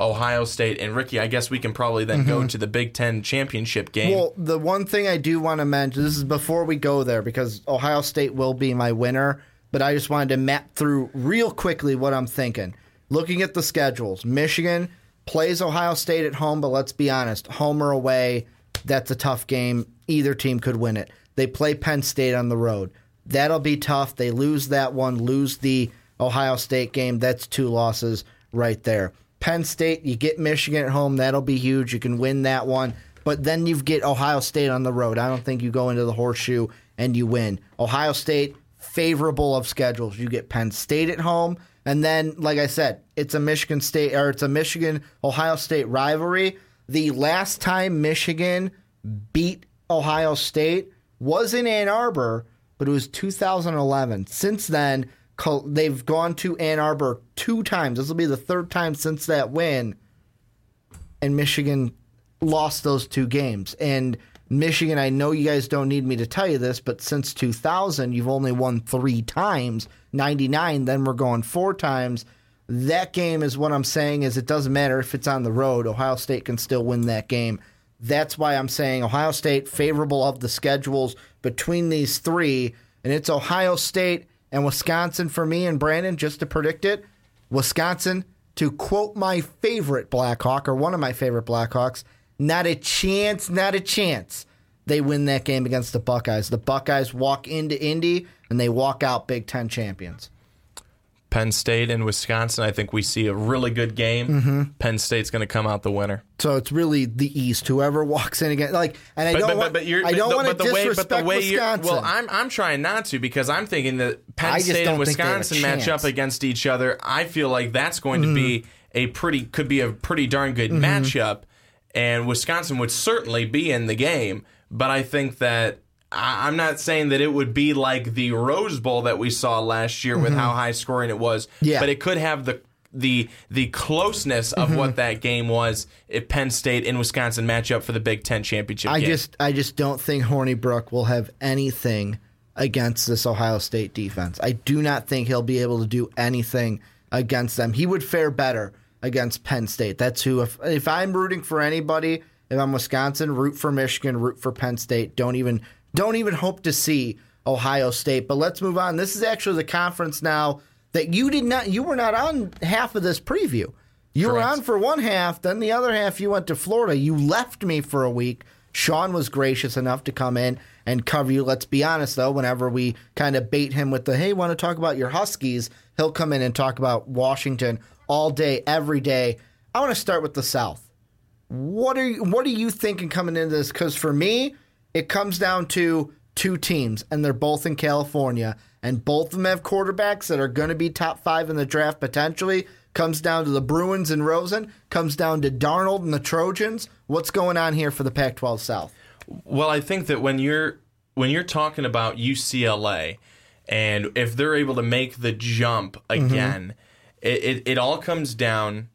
Ohio State. And Ricky, I guess we can probably then mm-hmm. go to the Big Ten championship game. Well, the one thing I do want to mention this is before we go there because Ohio State will be my winner, but I just wanted to map through real quickly what I'm thinking. Looking at the schedules, Michigan plays Ohio State at home, but let's be honest, home or away, that's a tough game. Either team could win it. They play Penn State on the road. That'll be tough. They lose that one, lose the Ohio State game. That's two losses right there. Penn State, you get Michigan at home. That'll be huge. You can win that one. But then you get Ohio State on the road. I don't think you go into the horseshoe and you win. Ohio State, favorable of schedules. You get Penn State at home. And then, like I said, it's a Michigan State or it's a Michigan Ohio State rivalry. The last time Michigan beat Ohio State was in Ann Arbor, but it was 2011. Since then, they've gone to Ann Arbor two times. This will be the third time since that win. And Michigan lost those two games. And Michigan, I know you guys don't need me to tell you this, but since 2000, you've only won three times. 99, then we're going four times. That game is what I'm saying is it doesn't matter if it's on the road. Ohio State can still win that game. That's why I'm saying Ohio State favorable of the schedules between these three, and it's Ohio State and Wisconsin for me and Brandon just to predict it. Wisconsin, to quote my favorite Blackhawk or one of my favorite Blackhawks, not a chance, not a chance they win that game against the Buckeyes. The Buckeyes walk into Indy and they walk out Big Ten champions. Penn State and Wisconsin, I think we see a really good game. Mm-hmm. Penn State's going to come out the winner. So it's really the East. Whoever walks in again, like, and I but, don't, but, want, but I don't want to disrespect way, but the way Wisconsin. Well, I'm I'm trying not to because I'm thinking that Penn State and Wisconsin match up against each other. I feel like that's going to mm. be a pretty could be a pretty darn good mm-hmm. matchup and Wisconsin would certainly be in the game. But I think that I- I'm not saying that it would be like the Rose Bowl that we saw last year with how high scoring it was. Mm-hmm. Yeah. But it could have the the the closeness of Mm-hmm. what that game was if Penn State and Wisconsin match up for the Big Ten championship I game. just I just don't think Hornibrook will have anything against this Ohio State defense. I do not think he'll be able to do anything against them. He would fare better against Penn State. That's who if if I'm rooting for anybody, if I'm Wisconsin, root for Michigan, root for Penn State. Don't even don't even hope to see Ohio State. But let's move on. This is actually the conference now that you did not you were not on half of this preview. You were on for one half, then the other half you went to Florida. You left me for a week. Sean was gracious enough to come in and cover you. Let's be honest though, whenever we kind of bait him with the hey, want to talk about your Huskies, he'll come in and talk about Washington all day, every day. I want to start with the South. What are you, what are you thinking coming into this? Because for me, it comes down to two teams, and they're both in California, and both of them have quarterbacks that are going to be top five in the draft potentially. Comes down to the Bruins and Rosen. Comes down to Darnold and the Trojans. What's going on here for the Pac-12 South? Well, I think that when you're when you're talking about UCLA, and if they're able to make the jump mm-hmm. again, it, it, it all comes down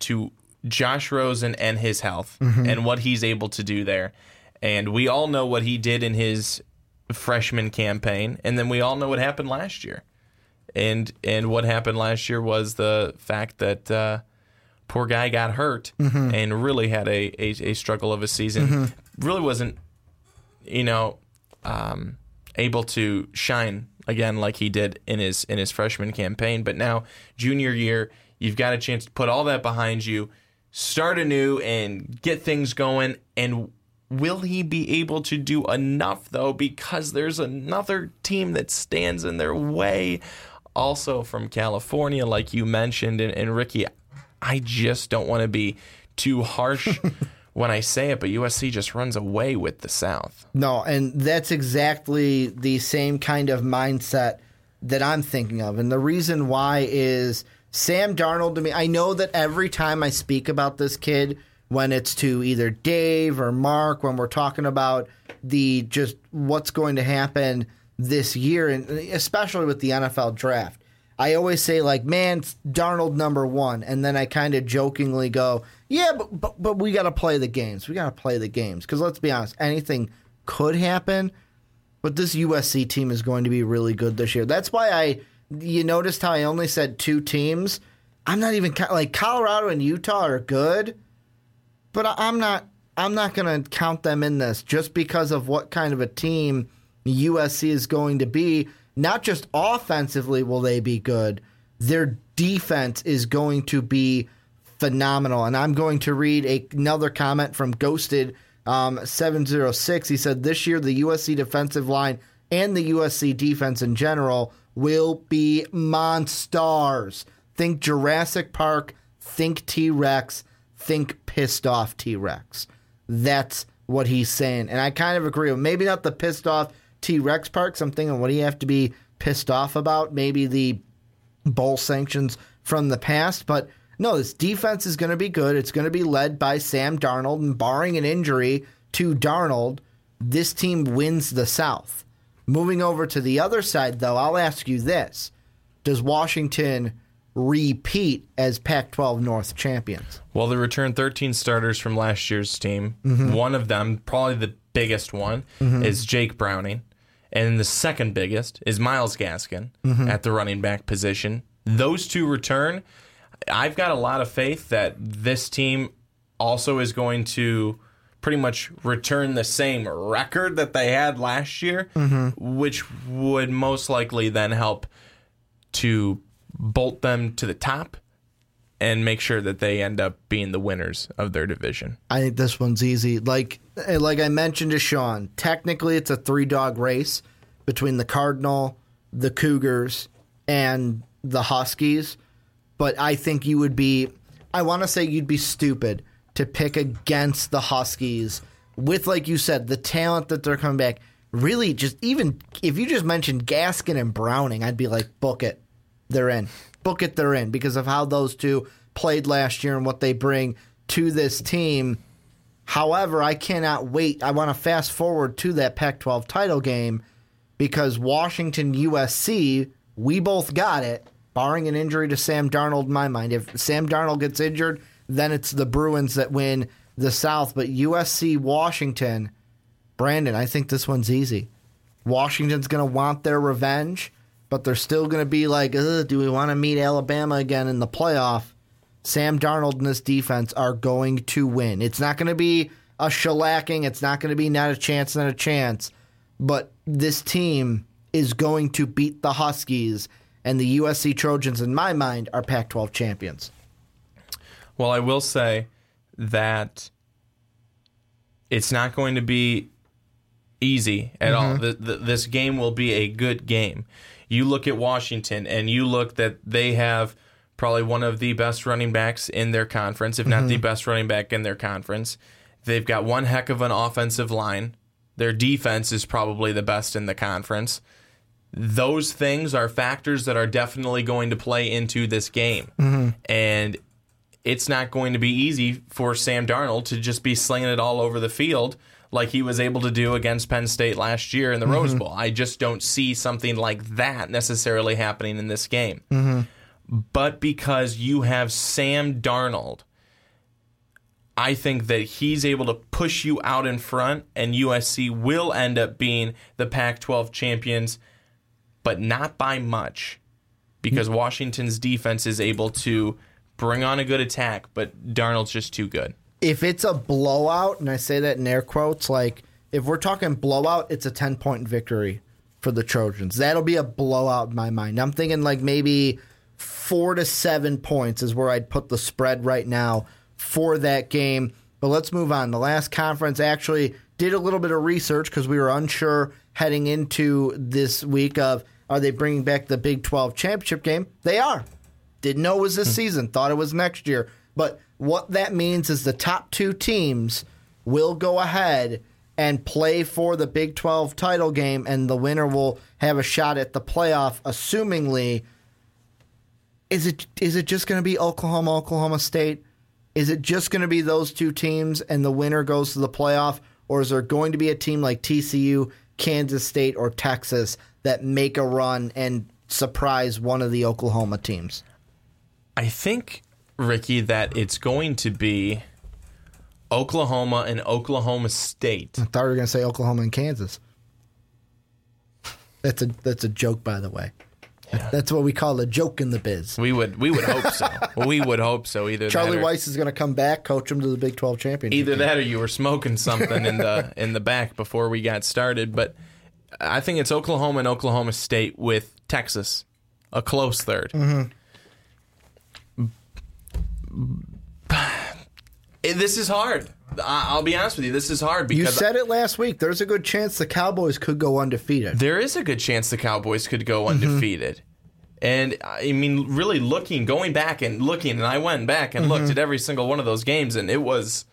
to Josh Rosen and his health and what he's able to do there. And we all know what he did in his freshman campaign, and then we all know what happened last year. And and what happened last year was the fact that uh, poor guy got hurt and really had a, a, a struggle of a season. Really wasn't, you know, um, able to shine again like he did in his in his freshman campaign. But now junior year, you've got a chance to put all that behind you, start anew, and get things going. And will he be able to do enough though? Because there's another team that stands in their way, also from California, like you mentioned, and, and Ricky. I just don't want to be too harsh [LAUGHS] when I say it, but USC just runs away with the South. No, and that's exactly the same kind of mindset that I'm thinking of. And the reason why is Sam Darnold to me, I know that every time I speak about this kid, when it's to either Dave or Mark, when we're talking about the just what's going to happen this year, and especially with the NFL draft, I always say like, man, Darnold number one, and then I kind of jokingly go, yeah, but but, but we got to play the games. We got to play the games because let's be honest, anything could happen. But this USC team is going to be really good this year. That's why I, you noticed how I only said two teams. I'm not even like Colorado and Utah are good, but I'm not. I'm not going to count them in this just because of what kind of a team USC is going to be. Not just offensively will they be good, their defense is going to be phenomenal. And I'm going to read a, another comment from Ghosted um, 706. He said, This year, the USC defensive line and the USC defense in general will be monsters. Think Jurassic Park, think T Rex, think pissed off T Rex. That's what he's saying. And I kind of agree with maybe not the pissed off T Rex. 'cause I'm thinking, what do you have to be pissed off about? Maybe the bowl sanctions from the past. But no, this defense is going to be good. It's going to be led by Sam Darnold. And barring an injury to Darnold, this team wins the South. Moving over to the other side, though, I'll ask you this Does Washington repeat as Pac 12 North champions? Well, they returned 13 starters from last year's team. Mm-hmm. One of them, probably the biggest one, mm-hmm. is Jake Browning. And the second biggest is Myles Gaskin mm-hmm. at the running back position. Those two return. I've got a lot of faith that this team also is going to pretty much return the same record that they had last year, mm-hmm. which would most likely then help to bolt them to the top and make sure that they end up being the winners of their division. I think this one's easy. Like like I mentioned to Sean, technically it's a three dog race between the Cardinal, the Cougars, and the Huskies. But I think you would be I want to say you'd be stupid to pick against the Huskies with like you said, the talent that they're coming back. Really just even if you just mentioned Gaskin and Browning, I'd be like, book it. They're in. Book it, they're in because of how those two played last year and what they bring to this team However, I cannot wait. I want to fast forward to that Pac 12 title game because Washington USC, we both got it, barring an injury to Sam Darnold, in my mind. If Sam Darnold gets injured, then it's the Bruins that win the South. But USC Washington, Brandon, I think this one's easy. Washington's going to want their revenge, but they're still going to be like, do we want to meet Alabama again in the playoff? Sam Darnold and this defense are going to win. It's not going to be a shellacking. It's not going to be not a chance, not a chance. But this team is going to beat the Huskies, and the USC Trojans, in my mind, are Pac 12 champions. Well, I will say that it's not going to be easy at all. Mm-hmm. The, the, this game will be a good game. You look at Washington, and you look that they have probably one of the best running backs in their conference, if not the mm-hmm. best running back in their conference. They've got one heck of an offensive line. Their defense is probably the best in the conference. Those things are factors that are definitely going to play into this game. Mm-hmm. And it's not going to be easy for Sam Darnold to just be slinging it all over the field like he was able to do against Penn State last year in the Rose mm-hmm. Bowl. I just don't see something like that necessarily happening in this game. But because you have Sam Darnold, I think that he's able to push you out in front, and USC will end up being the Pac 12 champions, but not by much because hmm. Washington's defense is able to bring on a good attack, but Darnold's just too good. If it's a blowout, and I say that in air quotes, like if we're talking blowout, it's a 10 point victory for the Trojans. That'll be a blowout in my mind. I'm thinking like maybe four to seven points is where I'd put the spread right now for that game. But let's move on. The last conference actually did a little bit of research because we were unsure heading into this week of are they bringing back the Big 12 championship game? They are. Didn't know it was this hmm. season, thought it was next year. But what that means is the top two teams will go ahead and play for the Big 12 title game, and the winner will have a shot at the playoff, assumingly. Is it is it just going to be Oklahoma, Oklahoma State? Is it just going to be those two teams and the winner goes to the playoff? Or is there going to be a team like TCU, Kansas State, or Texas that make a run and surprise one of the Oklahoma teams? I think, Ricky, that it's going to be Oklahoma and Oklahoma State. I thought you were going to say Oklahoma and Kansas. That's a that's a joke, by the way. That's what we call a joke in the biz. We would we would hope so. [LAUGHS] we would hope so. Either Charlie that or, Weis is going to come back, coach him to the Big Twelve championship. either that or you were smoking something in the [LAUGHS] in the back before we got started. But I think it's Oklahoma and Oklahoma State with Texas, a close 3rd mm-hmm. It- This is hard. I- I'll be honest with you. This is hard because You said it last week. There's a good chance the Cowboys could go undefeated. there is a good chance the Cowboys could go mm-hmm. undefeated. And I mean, really looking, going back and looking, and I went back and looked mm-hmm. at every single one of those games, and it was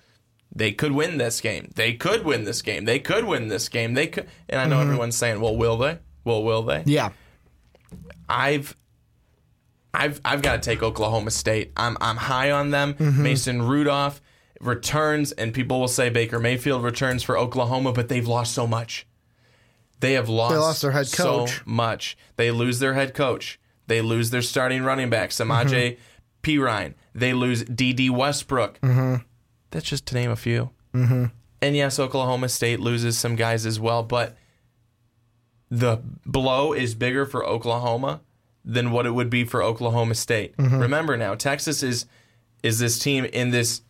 they could win this game. They could win this game. They could win this game. They could. And I know mm-hmm. everyone's saying, "Well, will they? Well, will they?" Yeah. I've I've I've got to take Oklahoma State. I'm I'm high on them. Mason Rudolph returns, and people will say Baker Mayfield returns for Oklahoma, but they've lost so much. They have lost, they lost their head coach. so much. They lose their head coach. They lose their starting running back, Samaje mm-hmm. Perine. They lose Dede Westbrook. Mm-hmm. That's just to name a few. Mm-hmm. And yes, Oklahoma State loses some guys as well, but the blow is bigger for Oklahoma than what it would be for Oklahoma State. Mm-hmm. Remember now, Texas is is this team in this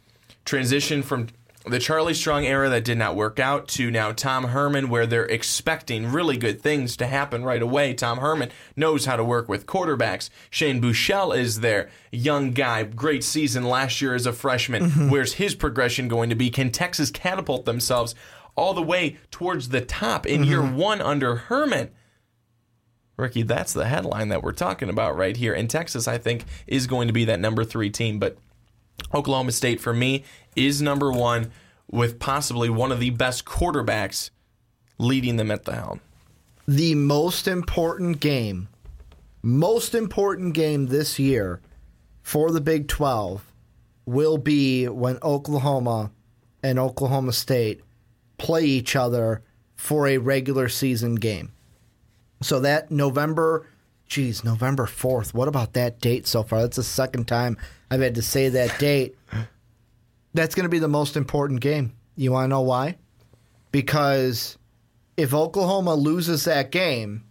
transition from the Charlie Strong era that did not work out to now Tom Herman, where they're expecting really good things to happen right away. Tom Herman knows how to work with quarterbacks. Shane Buechele is there, young guy, great season last year as a freshman. Mm-hmm. Where's his progression going to be? Can Texas catapult themselves all the way towards the top in year mm-hmm. one under Herman? Ricky, that's the headline that we're talking about right here. And Texas, I think, is going to be that number three team. But Oklahoma State, for me, is number one with possibly one of the best quarterbacks leading them at the helm. The most important game, most important game this year for the Big 12 will be when Oklahoma and Oklahoma State play each other for a regular season game. So that November, geez, November 4th. What about that date so far? That's the second time I've had to say that date. That's going to be the most important game. You want to know why? Because if Oklahoma loses that game,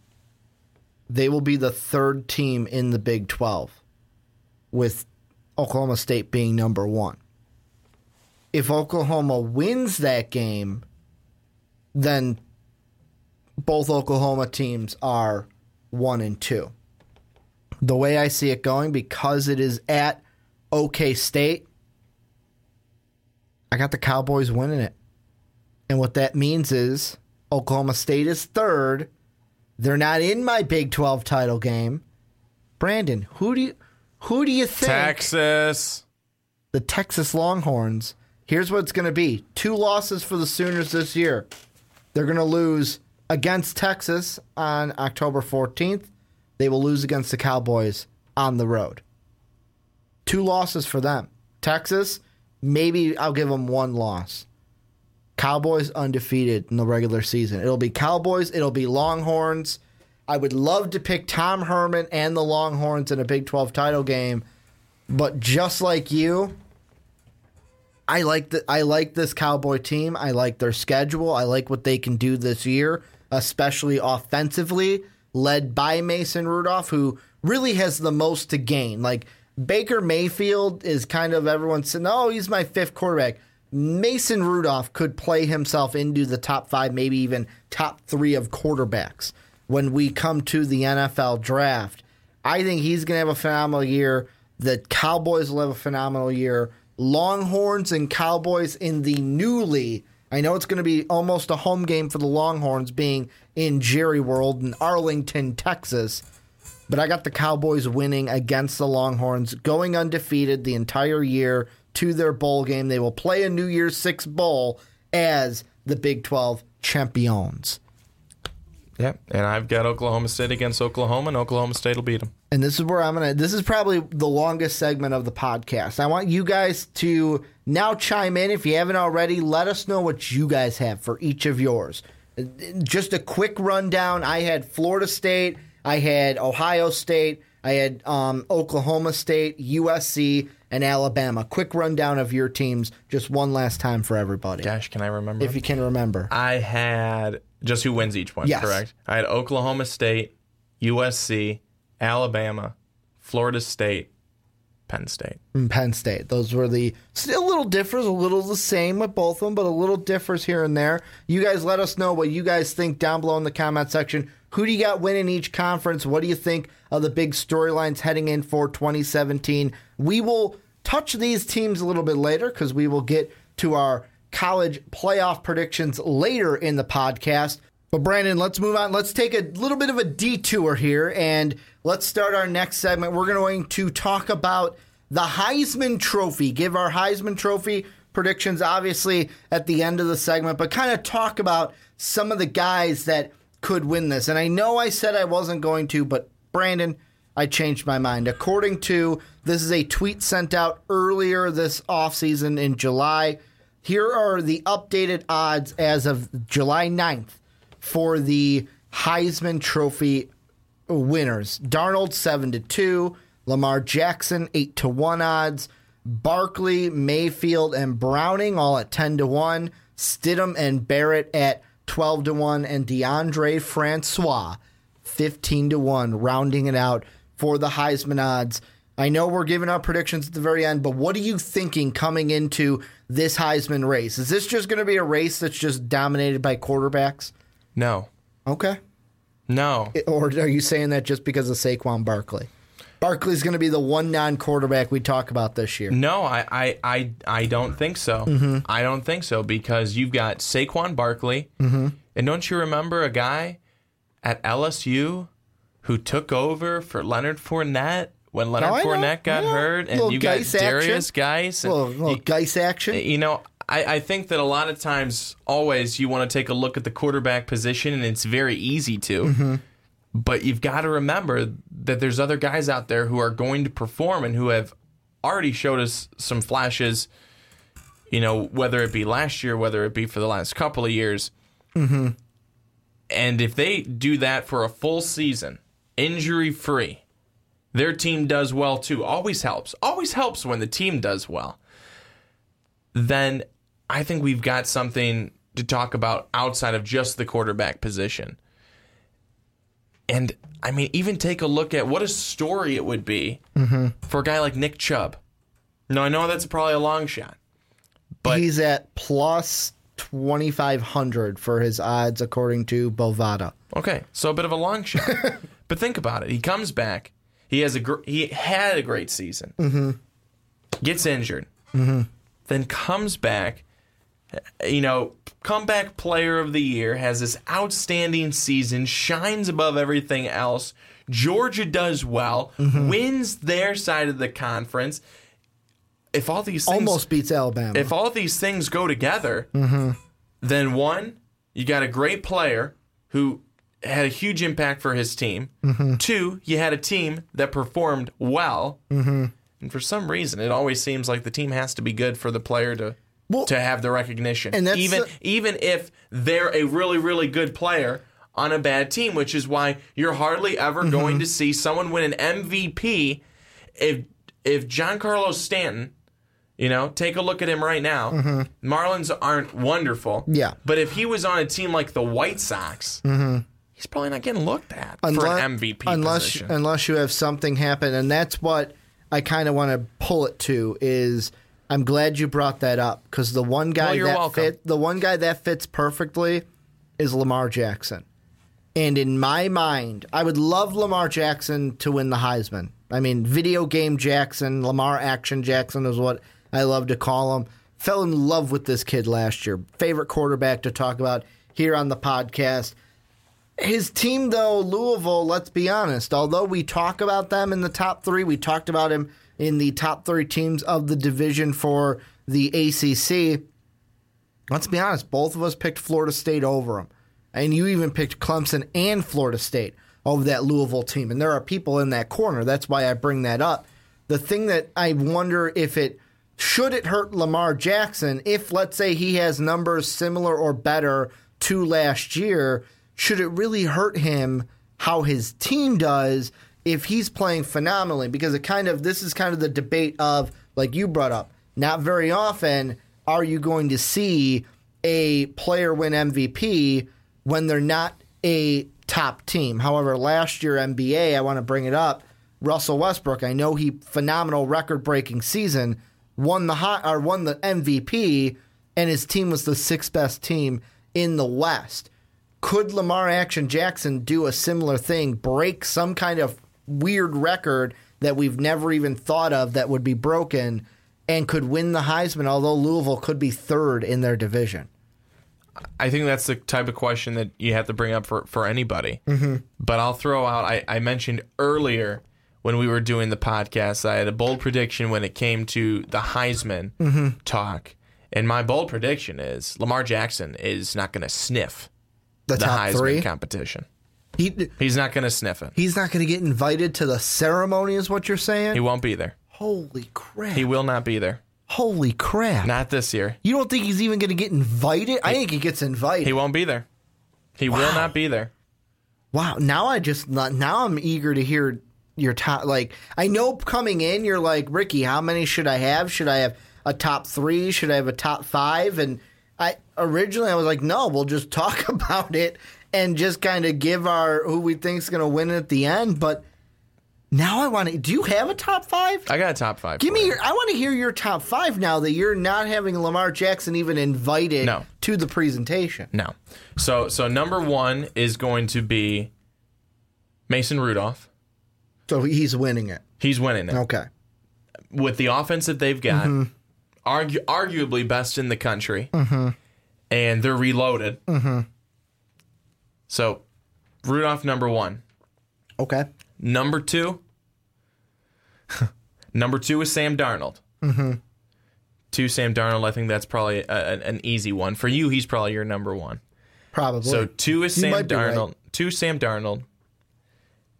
they will be the third team in the Big 12, with Oklahoma State being number one. If Oklahoma wins that game, then both Oklahoma teams are one and two. The way I see it going, because it is at OK State, I got the Cowboys winning it. And what that means is Oklahoma State is third. They're not in my Big 12 title game. Brandon, who do you who do you think Texas. the Texas Longhorns? Here's what it's going to be. Two losses for the Sooners this year. They're going to lose against Texas on October 14th. They will lose against the Cowboys on the road. Two losses for them. Texas, maybe I'll give them one loss. Cowboys undefeated in the regular season. It'll be Cowboys, it'll be Longhorns. I would love to pick Tom Herman and the Longhorns in a Big 12 title game, but just like you, I like the I like this Cowboy team. I like their schedule. I like what they can do this year, especially offensively, led by Mason Rudolph, who really has the most to gain. Like Baker Mayfield is kind of everyone saying, "Oh, he's my fifth quarterback." Mason Rudolph could play himself into the top five, maybe even top three of quarterbacks when we come to the NFL draft. I think he's going to have a phenomenal year. The Cowboys will have a phenomenal year. Longhorns and Cowboys in the newly. I know it's going to be almost a home game for the Longhorns being in Jerry World in Arlington, Texas. But I got the Cowboys winning against the Longhorns, going undefeated the entire year to their bowl game. They will play a New Year's Six bowl as the Big 12 champions. Yep. And I've got Oklahoma State against Oklahoma, and Oklahoma State will beat them. And this is where I'm going to, this is probably the longest segment of the podcast. I want you guys to now chime in. If you haven't already, let us know what you guys have for each of yours. Just a quick rundown. I had Florida State, I had Ohio State, I had um, Oklahoma State, USC, and Alabama. Quick rundown of your teams, just one last time for everybody. Gosh, can I remember? If you can remember. I had just who wins each one, Yes. correct? I had Oklahoma State, USC, Alabama, Florida State, Penn State. and Penn State. Those were the still a little differs, a little the same with both of them, but a little differs here and there. You guys let us know what you guys think down below in the comment section. Who do you got winning each conference? What do you think of the big storylines heading in for 2017? We will touch these teams a little bit later because we will get to our college playoff predictions later in the podcast. But Brandon, let's move on. Let's take a little bit of a detour here and let's start our next segment. We're going to talk about the Heisman Trophy. Give our Heisman Trophy predictions, obviously, at the end of the segment, but kind of talk about some of the guys that could win this. And I know I said I wasn't going to, but Brandon, I changed my mind. According to this is a tweet sent out earlier this offseason in July. Here are the updated odds as of July 9th for the Heisman Trophy winners. Darnold 7 to 2, Lamar Jackson 8 to 1 odds, Barkley, Mayfield and Browning all at 10 to 1, Stidham and Barrett at 12 to 1 and Deondre Francois 15 to 1 rounding it out for the Heisman odds. I know we're giving out predictions at the very end, but what are you thinking coming into this Heisman race? Is this just going to be a race that's just dominated by quarterbacks? No. Okay. No. Or are you saying that just because of Saquon Barkley? Barkley's going to be the one non-quarterback we talk about this year. No, I, I, I, I don't think so. Mm-hmm. I don't think so because you've got Saquon Barkley, Mm-hmm. and don't you remember a guy at LSU who took over for Leonard Fournette when Leonard Fournette got Yeah. hurt, and Little you got action. Derrius Guice. and little little you- Guice action. you know, I, I think that a lot of times, always, you want to take a look at the quarterback position, and it's very easy to. Mm-hmm. But you've got to remember that there's other guys out there who are going to perform and who have already showed us some flashes you know, whether it be last year, whether it be for the last couple of years. Mm-hmm. And if they do that for a full season, injury free, their team does well too. Always helps. Always helps when the team does well. Then I think we've got something to talk about outside of just the quarterback position. And I mean, even take a look at what a story it would be for a guy like Nick Chubb. No, I know that's probably a long shot. But- He's at plus 2,500 for his odds, according to Bovada. Okay, so a bit of a long shot. [LAUGHS] but think about it. He comes back. He has a gr- he had a great season. Mm-hmm. Gets injured. Mm-hmm. Then comes back. You know, comeback player of the year has this outstanding season. Shines above everything else. Georgia does well. Mm-hmm. Wins their side of the conference. If all these things Almost beats Alabama. if all these things go together, mm-hmm. then one, you got a great player who had a huge impact for his team. Mm-hmm. Two, you had a team that performed well. And for some reason, it always seems like the team has to be good for the player to Well- to have the recognition, And that's even the- even if they're a really really good player on a bad team, which is why you're hardly ever Mm-hmm. going to see someone win an MVP if if Giancarlo Stanton you know, take a look at him right now. Marlins aren't wonderful. Mm-hmm. Yeah. But if he was on a team like the White Sox, he's probably not getting looked at for an MVP unless position. unless you have something happen, and that's what I kind of want to pull it to. Is I'm glad you brought that up because the one guy Well, that fit the one guy that fits perfectly is Lamar Jackson. And in my mind, I would love Lamar Jackson to win the Heisman. I mean, video game Jackson, Lamar Action Jackson is what I love to call him. Fell in love with this kid last year. Favorite quarterback to talk about here on the podcast. His team, though, Louisville, let's be honest, although we talk about them in the top three, we talked about him in the top three teams of the division for the ACC. Let's be honest, both of us picked Florida State over them. And you even picked Clemson and Florida State over that Louisville team. And there are people in that corner. That's why I bring that up. The thing that I wonder if it should it hurt Lamar Jackson if, let's say, he has numbers similar or better to last year, should it really hurt him how his team does if he's playing phenomenally? Because it kind of, this is kind of the debate of, like you brought up, not very often are you going to see a player win MVP when they're not a top team. However, last year NBA, I want to bring it up. Russell Westbrook, I know he phenomenal record breaking season, won the hot or won the MVP, and his team was the sixth best team in the West. Could Lamar Action Jackson do a similar thing, break some kind of weird record that we've never even thought of that would be broken, and could win the Heisman, although Louisville could be third in their division? I think that's the type of question that you have to bring up for, for anybody. Mm-hmm. But I'll throw out, I, I mentioned earlier when we were doing the podcast, I had a bold prediction when it came to the Heisman Mm-hmm. talk. And my bold prediction is Lamar Jackson is not going to sniff The, the top Heisman three. competition. He, He's not going to sniff it. he's not going to get invited to the ceremony, is what you're saying? He won't be there. Holy crap! He will not be there. Holy crap! Not this year. you don't think he's even going to get invited? I think he gets invited. He won't be there. He will not be there. Wow. Now I just now I'm eager to hear your top. Like I know coming in, you're like Ricky. How many should I have? Should I have a top three? Should I have a top five? And I originally I was like, no, we'll just talk [LAUGHS] about it and just kind of give our who we think's going to win at the end. But now I want to. Do you have a top five? I got a top five. Give me you. your. I want to hear your top five now that you're not having Lamar Jackson even invited No. to the presentation. No. So so number one is going to be Mason Rudolph. So he's winning it. He's winning it Okay. with the offense that they've got. Mm-hmm. Argu- arguably best in the country, and they're reloaded. Mm-hmm. So Rudolph number one. Okay. Number two. [LAUGHS] number two is Sam Darnold. Mm-hmm. Two Sam Darnold. I think that's probably a, an, easy one for you. He's probably your number one. Probably. So two is You Sam be right. Darnold. Two Sam Darnold.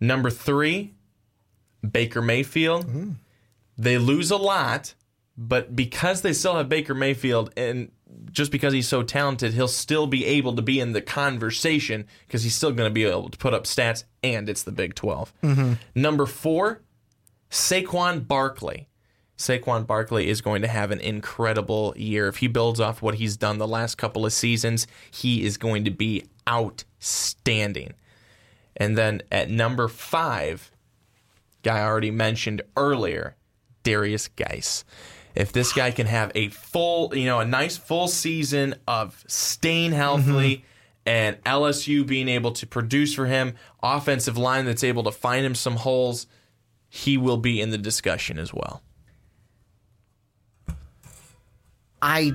Number three, Baker Mayfield. Mm-hmm. They lose a lot, but because they still have Baker Mayfield and just because he's so talented, he'll still be able to be in the conversation because he's still going to be able to put up stats, and it's the Big 12. Mm-hmm. Number four, Saquon Barkley. Saquon Barkley is going to have an incredible year. If he builds off what he's done the last couple of seasons, he is going to be outstanding. And then at number five, guy I already mentioned earlier, Derrius Guice. If this guy can have a full, you know, a nice full season of staying healthy mm-hmm. and LSU being able to produce for him, offensive line that's able to find him some holes, he will be in the discussion as well. I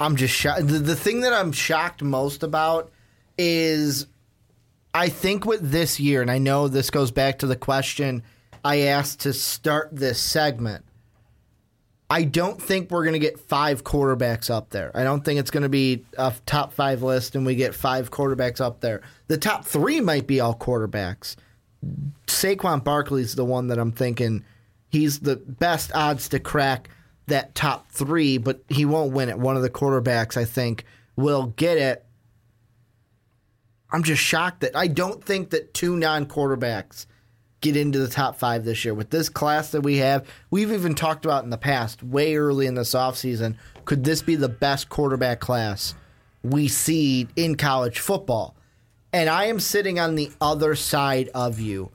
I'm just shocked. The, the thing that I'm shocked most about is I think with this year, and I know this goes back to the question I asked to start this segment. I don't think we're going to get five quarterbacks up there. I don't think it's going to be a top five list and we get five quarterbacks up there. The top three might be all quarterbacks. Saquon Barkley's the one that I'm thinking he's the best odds to crack that top three, but he won't win it. One of the quarterbacks, I think, will get it. I'm just shocked that I don't think that two non quarterbacks get into the top five this year. With this class that we have, we've even talked about in the past, way early in this offseason, could this be the best quarterback class we see in college football? And I am sitting on the other side of you.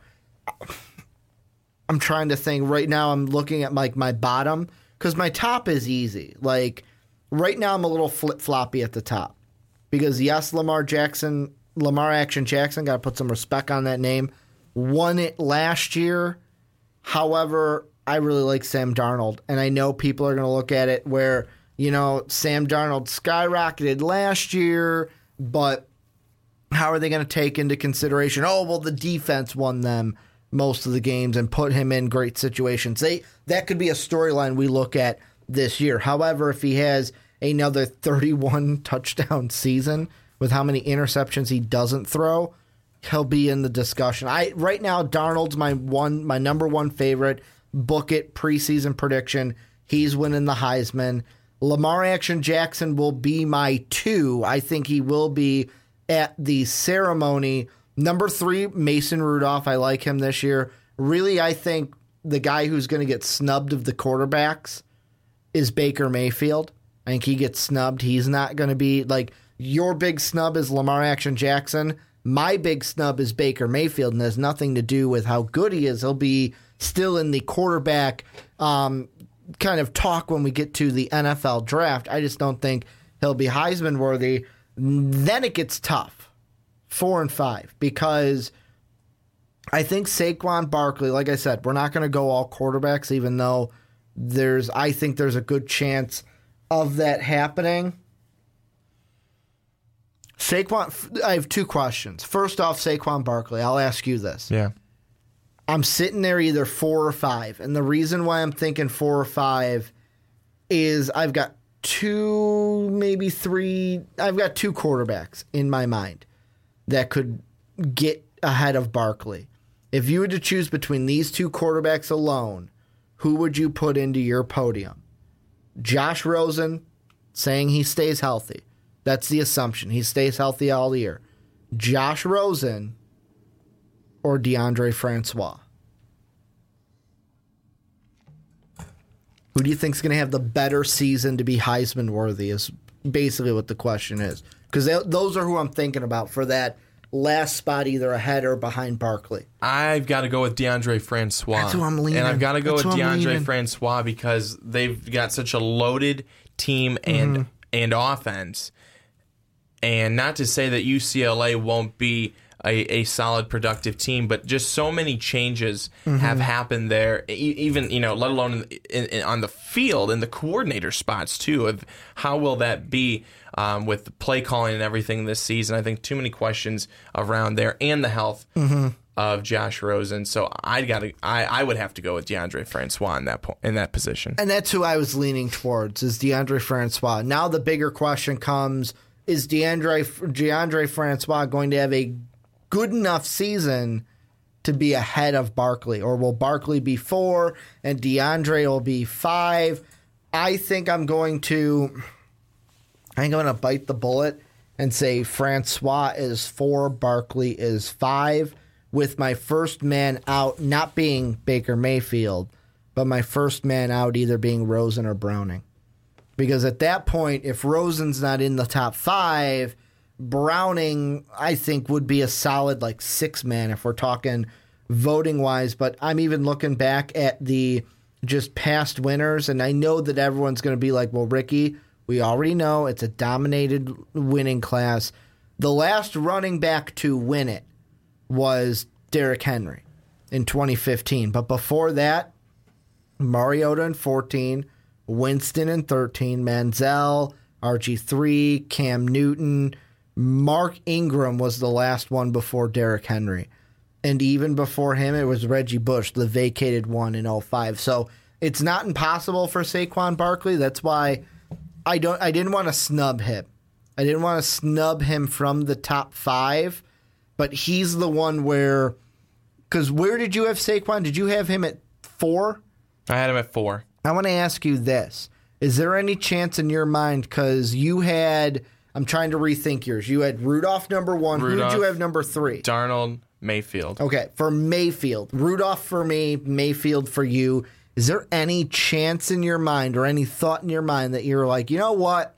I'm trying to think right now. I'm looking at like my bottom because my top is easy. Like right now, I'm a little flip floppy at the top because yes, Lamar Jackson, Lamar Action Jackson, got to put some respect on that name. Won it last year. However, I really like Sam Darnold, and I know people are going to look at it where you know Sam Darnold skyrocketed last year, but how are they going to take into consideration? Oh, well, the defense won them most of the games and put him in great situations. They that could be a storyline we look at this year. However, if he has another 31 [LAUGHS] touchdown season with how many interceptions he doesn't throw, he'll be in the discussion. I right now Darnold's my one my number one favorite. Book it preseason prediction. He's winning the Heisman. Lamar Action Jackson will be my two. I think he will be at the ceremony. Number three, Mason Rudolph. I like him this year. Really, I think the guy who's going to get snubbed of the quarterbacks is Baker Mayfield. I think he gets snubbed. He's not going to be like your big snub is Lamar Action Jackson. My big snub is Baker Mayfield, and has nothing to do with how good he is. He'll be still in the quarterback um, kind of talk when we get to the NFL draft. I just don't think he'll be Heisman worthy. Then it gets tough, four and five, because I think Saquon Barkley, like I said, we're not going to go all quarterbacks, even though there's, I think there's a good chance of that happening. Saquon, I have two questions. First off, Saquon Barkley, I'll ask you this. Yeah. I'm sitting there either four or five. And the reason why I'm thinking four or five is I've got two, maybe three, I've got two quarterbacks in my mind that could get ahead of Barkley. If you were to choose between these two quarterbacks alone, who would you put into your podium? Josh Rosen saying he stays healthy. That's the assumption. He stays healthy all year. Josh Rosen or Deondre Francois? Who do you think is going to have the better season to be Heisman worthy? Is basically what the question is. Because those are who I'm thinking about for that last spot, either ahead or behind Barkley. I've got to go with Deondre Francois. That's who I'm leaning. And I've got to go That's with Deondre. Francois because they've got such a loaded team and Mm-hmm. and offense. And not to say that UCLA won't be a, a solid, productive team, but just so many changes Mm-hmm. have happened there. E- even you know, let alone in, in, on the field and the coordinator spots too. Of how will that be um, with play calling and everything this season? I think too many questions around there and the health Mm-hmm. of Josh Rosen. So I got I, I would have to go with Deondre Francois in that po- in that position. And that's who I was leaning towards is Deondre Francois. Now the bigger question comes: Is Deondre Deondre Francois going to have a good enough season to be ahead of Barkley, or will Barkley be four and Deondre will be five? I think I'm going to. I think I'm going to bite the bullet and say Francois is four, Barkley is five, with my first man out not being Baker Mayfield, but my first man out either being Rosen or Browning. Because at that point, if Rosen's not in the top five, Browning, I think, would be a solid like six man if we're talking voting wise. But I'm even looking back at the just past winners, and I know that everyone's going to be like, well, Ricky, we already know it's a dominated winning class. The last running back to win it was Derrick Henry in 2015. But before that, Mariota in 14, Winston in 13, Manziel, RG3, Cam Newton, Mark Ingram was the last one before Derrick Henry. And even before him, it was Reggie Bush, the vacated one in 05. So it's not impossible for Saquon Barkley. That's why I don't. I didn't want to snub him. I didn't want to snub him from the top five, but he's the one where. Because where did you have Saquon? Did you have him at four? I had him at four. I want to ask you this: Is there any chance in your mind? Because you had. I'm trying to rethink yours. You had Rudolph number one. Who did you have number three? Darnold, Mayfield. Okay, for Mayfield, Rudolph for me, Mayfield for you. Is there any chance in your mind or any thought in your mind that you're like, you know what?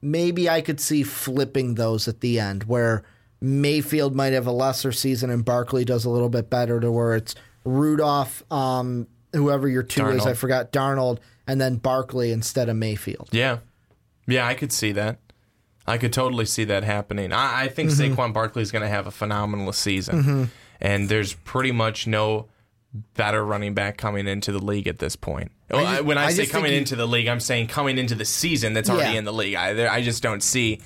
Maybe I could see flipping those at the end where Mayfield might have a lesser season and Barkley does a little bit better to where it's Rudolph, um, whoever your two is, I forgot, Darnold, and then Barkley instead of Mayfield. Yeah. Yeah, I could see that. I could totally see that happening. I, I think Mm-hmm. Saquon Barkley is going to have a phenomenal season. And there's pretty much no better running back coming into the league at this point. Well, just- when I, I say coming he- into the league, I'm saying coming into the season that's already Yeah. Mm-hmm. in the league. I, I just don't see.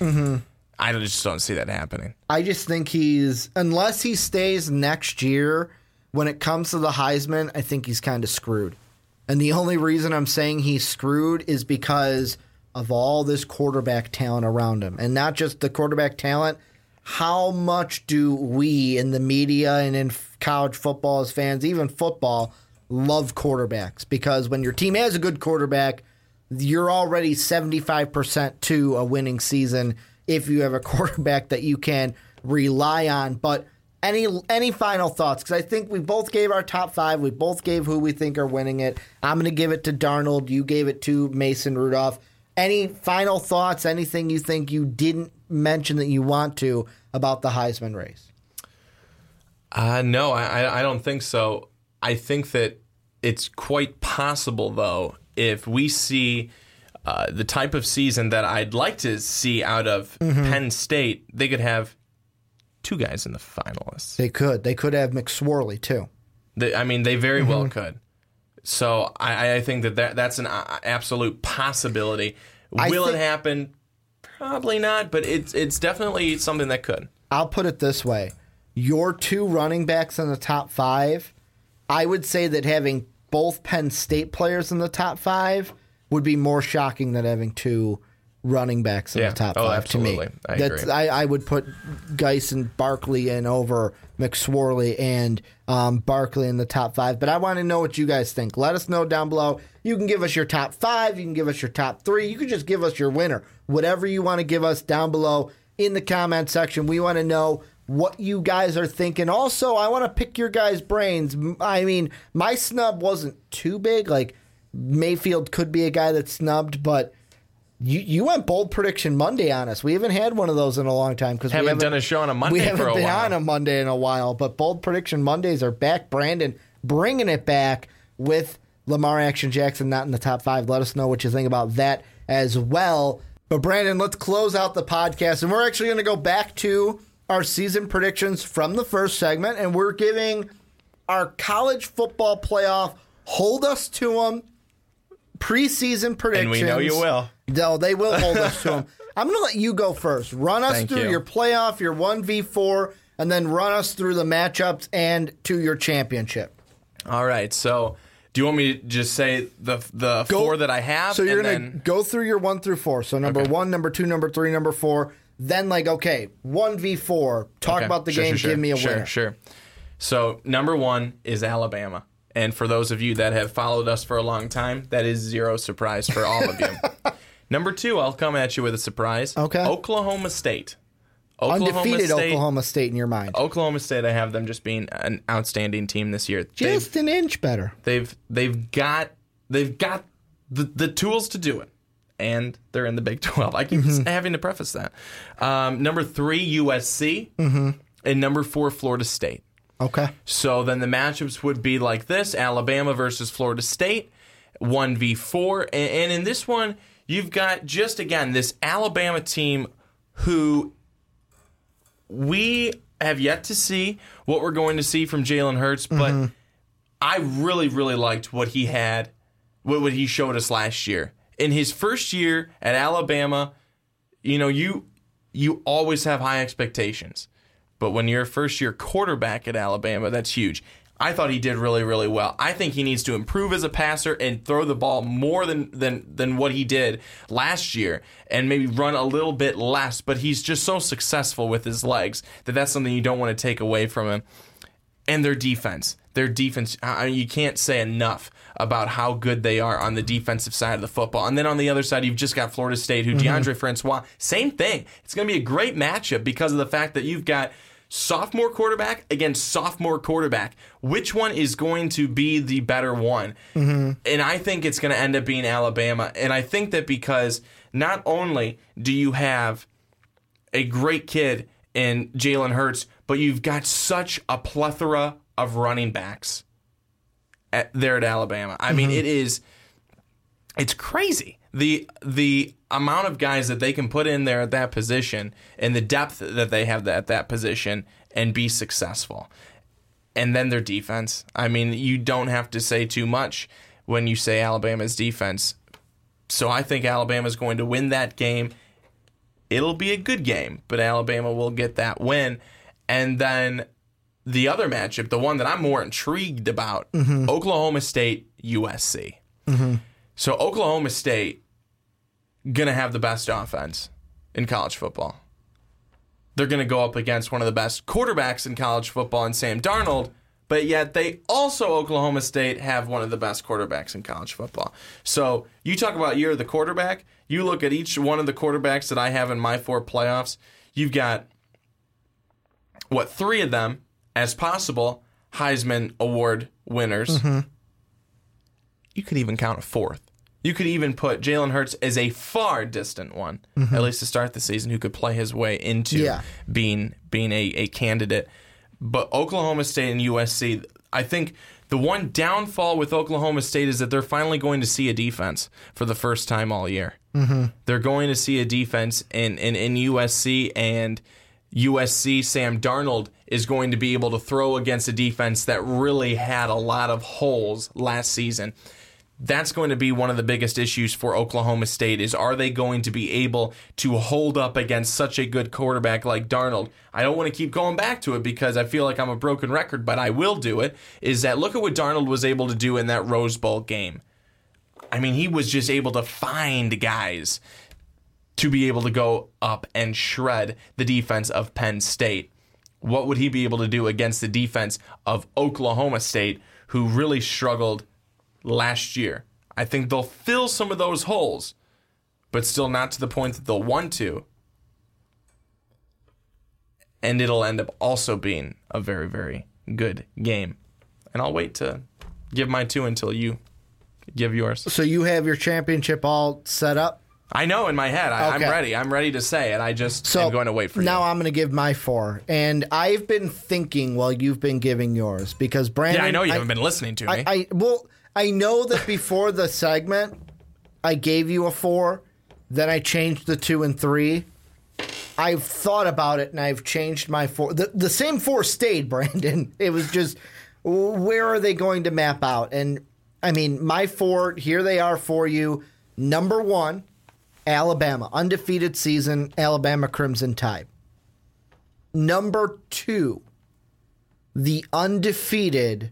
I just don't see that happening. I just think he's unless he stays next year. When it comes to the Heisman, I think he's kind of screwed. And the only reason I'm saying he's screwed is because of all this quarterback talent around him, and not just the quarterback talent. How much do we in the media and in college football as fans, even football, love quarterbacks? Because when your team has a good quarterback, you're already 75% to a winning season if you have a [LAUGHS] quarterback that you can rely on. But any any final thoughts? Because I think we both gave our top five. We both gave who we think are winning it. I'm going to give it to Darnold. You gave it to Mason Rudolph. Any final thoughts? Anything you think you didn't mention that you want to about the Heisman race? Uh, no, I, I- I don't think so. I think that it's quite possible, though, if we see uh, the type of season that I'd like to see out of Penn State, they could have two guys in the finalists. They could. They could have McSorley too. They, I mean, they very well could. So I, I think that, that that's an uh, absolute possibility. Will think- it happen? Probably not, but it's it's definitely something that could. I'll put it this way: your two running backs in the top five, I would say that having both Penn State players in the top five would be more shocking than having two running backs in Yeah. the top Oh, five. To me, I That's agree. I, I would put Guice and Barkley in over McSorley and um, Barkley in the top five. But I want to know what you guys think. Let us know down below. You can give us your top five. You can give us your top three. You can just give us your winner. Whatever you want to give us down below in the comment section. We want to know what you guys are thinking. Also, I want to pick your guys' brains. I mean, my snub wasn't too big. Like Mayfield could be a guy that's snubbed, but you you went bold prediction Monday on us. We haven't had one of those in a long time because we Haven't done a show on a Monday. we haven't for a been while. on a Monday in a while. But bold prediction Mondays are back. Brandon bringing it back with Lamar Action Jackson not in the top five. Let us know what you think about that as well. But Brandon, let's close out the podcast, and we're actually going to go back to our season predictions from the first segment, and we're giving our college football playoff. Hold us to them. Preseason predictions. And we know you will. No, they will hold us to [LAUGHS] them. I'm going to let you go first. Run us Thank through you. your playoff, your 1v4, and then run us through the matchups and to your championship. All right. So, do you want me to just say the the four that I have? So you're going to go through your 1 through 4. So number Okay. 1, number 2, number 3, number 4. Then, like, okay, 1v4. Talk Okay. about the Sure, game. sure, Give me a sure, winner. Sure. So number one is Alabama. And for those of you that have followed us for a long time, that is zero surprise for all of you. [LAUGHS] Number two, I'll come at you with a surprise. Okay. Oklahoma State. Undefeated State, Oklahoma State in your mind. Oklahoma State, I have them just being an outstanding team this year. They've, Just an inch better. they've they've got they've got the, the tools to do it, and they're in the Big [LAUGHS] Twelve. I keep having to preface that. Um, number three, USC, and number four, Florida State. Okay. So then the matchups would be like this: Alabama versus Florida State, one v four, and, and in this one, you've got just again this Alabama team who we have yet to see what we're going to see from Jalen Hurts, but mm-hmm. I really, really liked what he had, what, what he showed us last year. In his first year at Alabama, you know, you you always have high expectations. But when you're a first year quarterback at Alabama, that's huge. I thought he did really, really well. I think he needs to improve as a passer and throw the ball more than than than what he did last year, and maybe run a little bit less. But he's just so successful with his legs that that's something you don't want to take away from him. And their defense, their defense, I mean, you can't say enough about how good they are on the defensive side of the football. And then on the other side, you've just got Florida State, who mm-hmm. Deondre Francois, same thing. It's going to be a great matchup because of the fact that you've got sophomore quarterback against sophomore quarterback. Which one is going to be the better one? Mm-hmm. And I think it's going to end up being Alabama. And I think that because not only do you have a great kid in Jalen Hurts, but you've got such a plethora of running backs at, there at Alabama. I mean, mm-hmm. it is it's crazy the the amount of guys that they can put in there at that position and the depth that they have at that position and be successful. And then their defense. I mean, you don't have to say too much when you say Alabama's defense. So I think Alabama's going to win that game. It'll be a good game, but Alabama will get that win. And then the other matchup, the one that I'm more intrigued about, mm-hmm. Oklahoma State USC. Mm-hmm. So Oklahoma State gonna have the best offense in college football. They're gonna go up against one of the best quarterbacks in college football in Sam Darnold, but yet they also Oklahoma State have one of the best quarterbacks in college football. So you talk about year of the quarterback, you look at each one of the quarterbacks that I have in my four playoffs, you've got what three of them as possible Heisman Award winners. Mm-hmm. You could even count a fourth. You could even put Jalen Hurts as a far distant one, at least to start the season, who could play his way into Yeah. being being a, a candidate. But Oklahoma State and USC, I think the one downfall with Oklahoma State is that they're finally going to see a defense for the first time all year. Mm-hmm. They're going to see a defense in, in, in USC, and USC, Sam Darnold, is going to be able to throw against a defense that really had a lot of holes last season that's going to be one of the biggest issues for Oklahoma State is are they going to be able to hold up against such a good quarterback like Darnold? I don't want to keep going back to it because I feel like I'm a broken record, but I will do it. Is that look at what Darnold was able to do in that Rose Bowl game. I mean, he was just able to find guys to be able to go up and shred the defense of Penn State. What would he be able to do against the defense of Oklahoma State, who really struggled last year? I think they'll fill some of those holes, but still not to the point that they'll want to. And it'll end up also being a very, very good game. And I'll wait to give my two until you give yours. So you have your championship all set up. I know in my head. I, Okay. I'm ready. I'm ready to say it. I just So am going to wait for now you. Now I'm going to give my four, and I've been thinking while you've been giving yours because Brandon. yeah, I know you haven't been listening to me. I, I well, I know that before the segment, I gave you a four, then I changed the two and three. I've thought about it and I've changed my four. The, the same four stayed, [LAUGHS] Brandon. It was just where are they going to map out? And I mean, my four here they are for you. Number one, Alabama undefeated season, Alabama Crimson Tide. Number two, the undefeated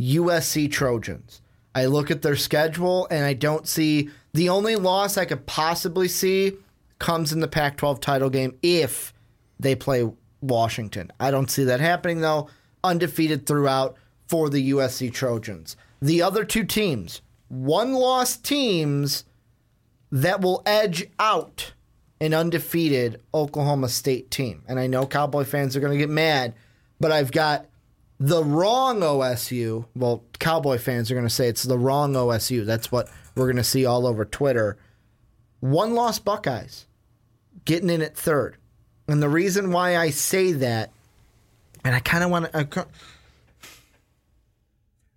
USC Trojans. I look at their schedule and I don't see the only loss I could possibly see comes in the Pac 12 title game if they play Washington. I don't see that happening though. Undefeated throughout, for the USC Trojans. The other two teams, one loss teams that will edge out an undefeated Oklahoma State team. And I know Cowboy fans are going to get mad, but I've got the wrong OSU. Well, Cowboy fans are going to say it's the wrong OSU. That's what we're going to see all over Twitter. One loss Buckeyes getting in at third. And the reason why I say that, and I kind of want to.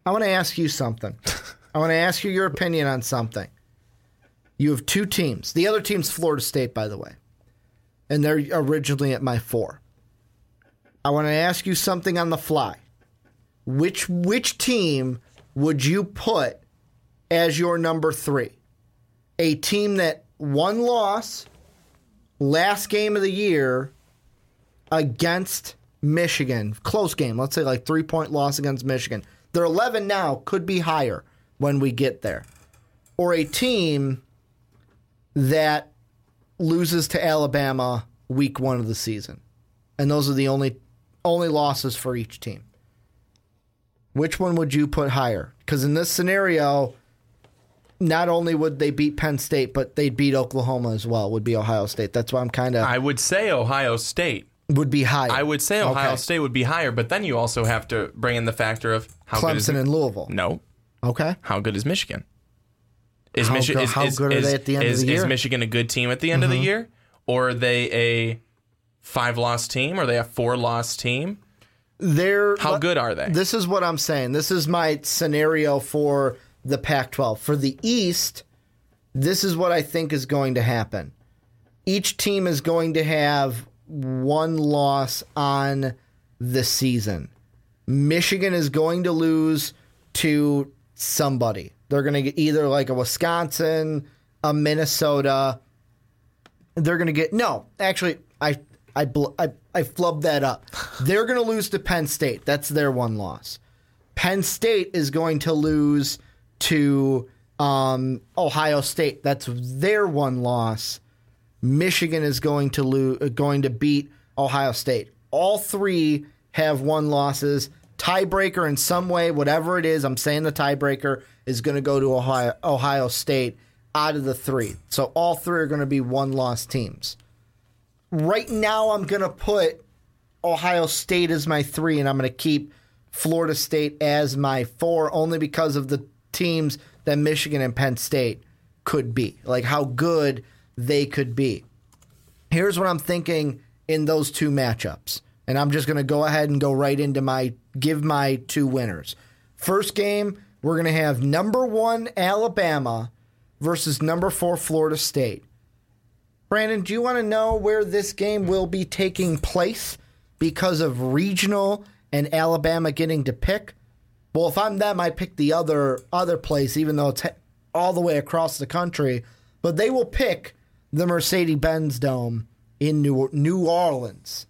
I want to ask you something. [LAUGHS] I want to ask you your opinion on something. You have two teams. The other team's Florida State, by the way. And they're originally at my four. I want to ask you something on the fly. Which which team would you put as your number three? A team that one loss last game of the year against Michigan. Close game. Let's say like three point loss against Michigan. They're 11 now, could be higher when we get there. Or a team that loses to Alabama week one of the season. And those are the only only losses for each team. Which one would you put higher? Because in this scenario, not only would they beat Penn State, but they'd beat Oklahoma as well, would be Ohio State. That's why I'm kind of. I would say Ohio State. Would be higher. I would say Ohio Okay. State would be higher, but then you also have to bring in the factor of how good is Clemson and Louisville. no, Okay. how good is Michigan? Is How Michigan go- is, how is, good are they at the end of the year? Mm-hmm. Michigan a good team at the end of the year, or are they a five loss team, or are they a four loss team? They're How good are they? This is what I'm saying. This is my scenario for the Pac 12. For the East, this is what I think is going to happen. Each team is going to have one loss on the season. Michigan is going to lose to somebody. They're going to get either like a Wisconsin, a Minnesota. They're going to get no. Actually, I I I, I flubbed that up. They're going to lose to Penn State. That's their one loss. Penn State is going to lose to um, Ohio State. That's their one loss. Michigan is going to lose, going to beat Ohio State. All three have one losses. Tiebreaker in some way, whatever it is, I'm saying the tiebreaker is going to go to Ohio, Ohio State out of the three. So all three are going to be one loss teams. Right now, I'm going to put Ohio State as my three, and I'm going to keep Florida State as my four, only because of the teams that Michigan and Penn State could be, like how good they could be. Here's what I'm thinking in those two matchups, and I'm just going to go ahead and go right into my give my two winners. First game, we're going to have number one Alabama versus number four Florida State. Brandon, do you want to know where this game will be taking place because of regional and Alabama getting to pick? Well, if I'm them, I pick the other other place, even though it's all the way across the country. But they will pick the Mercedes-Benz Dome in New New Orleans.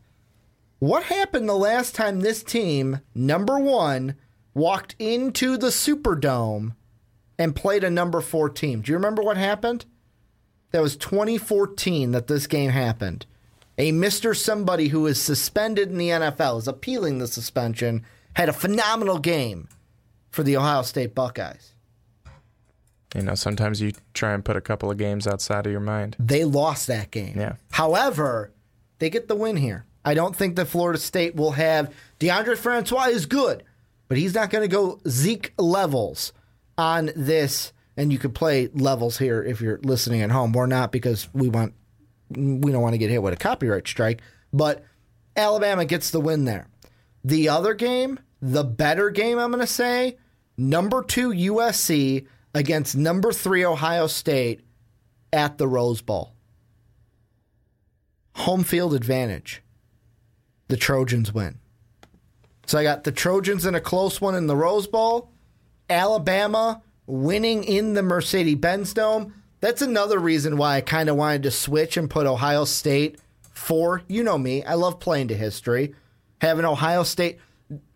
What happened the last time this team, number one, walked into the Superdome and played a number four team? Do you remember what happened? That was 2014 that this game happened. A Mr. Somebody who is suspended in the NFL, is appealing the suspension, had a phenomenal game for the Ohio State Buckeyes. You know, sometimes you try and put a couple of games outside of your mind. They lost that game. Yeah. However, they get the win here. I don't think that Florida State will have Deondre Francois is good, but he's not going to go Zeke levels on this. And you could play levels here if you're listening at home. We're not because we want we don't want to get hit with a copyright strike. But Alabama gets the win there. The other game, the better game, I'm going to say, number two USC against number three Ohio State at the Rose Bowl. Home field advantage. The Trojans win. So I got the Trojans in a close one in the Rose Bowl, Alabama winning in the Mercedes Benz Dome. That's another reason why I kind of wanted to switch and put Ohio State for, you know me, I love playing to history. Having Ohio State,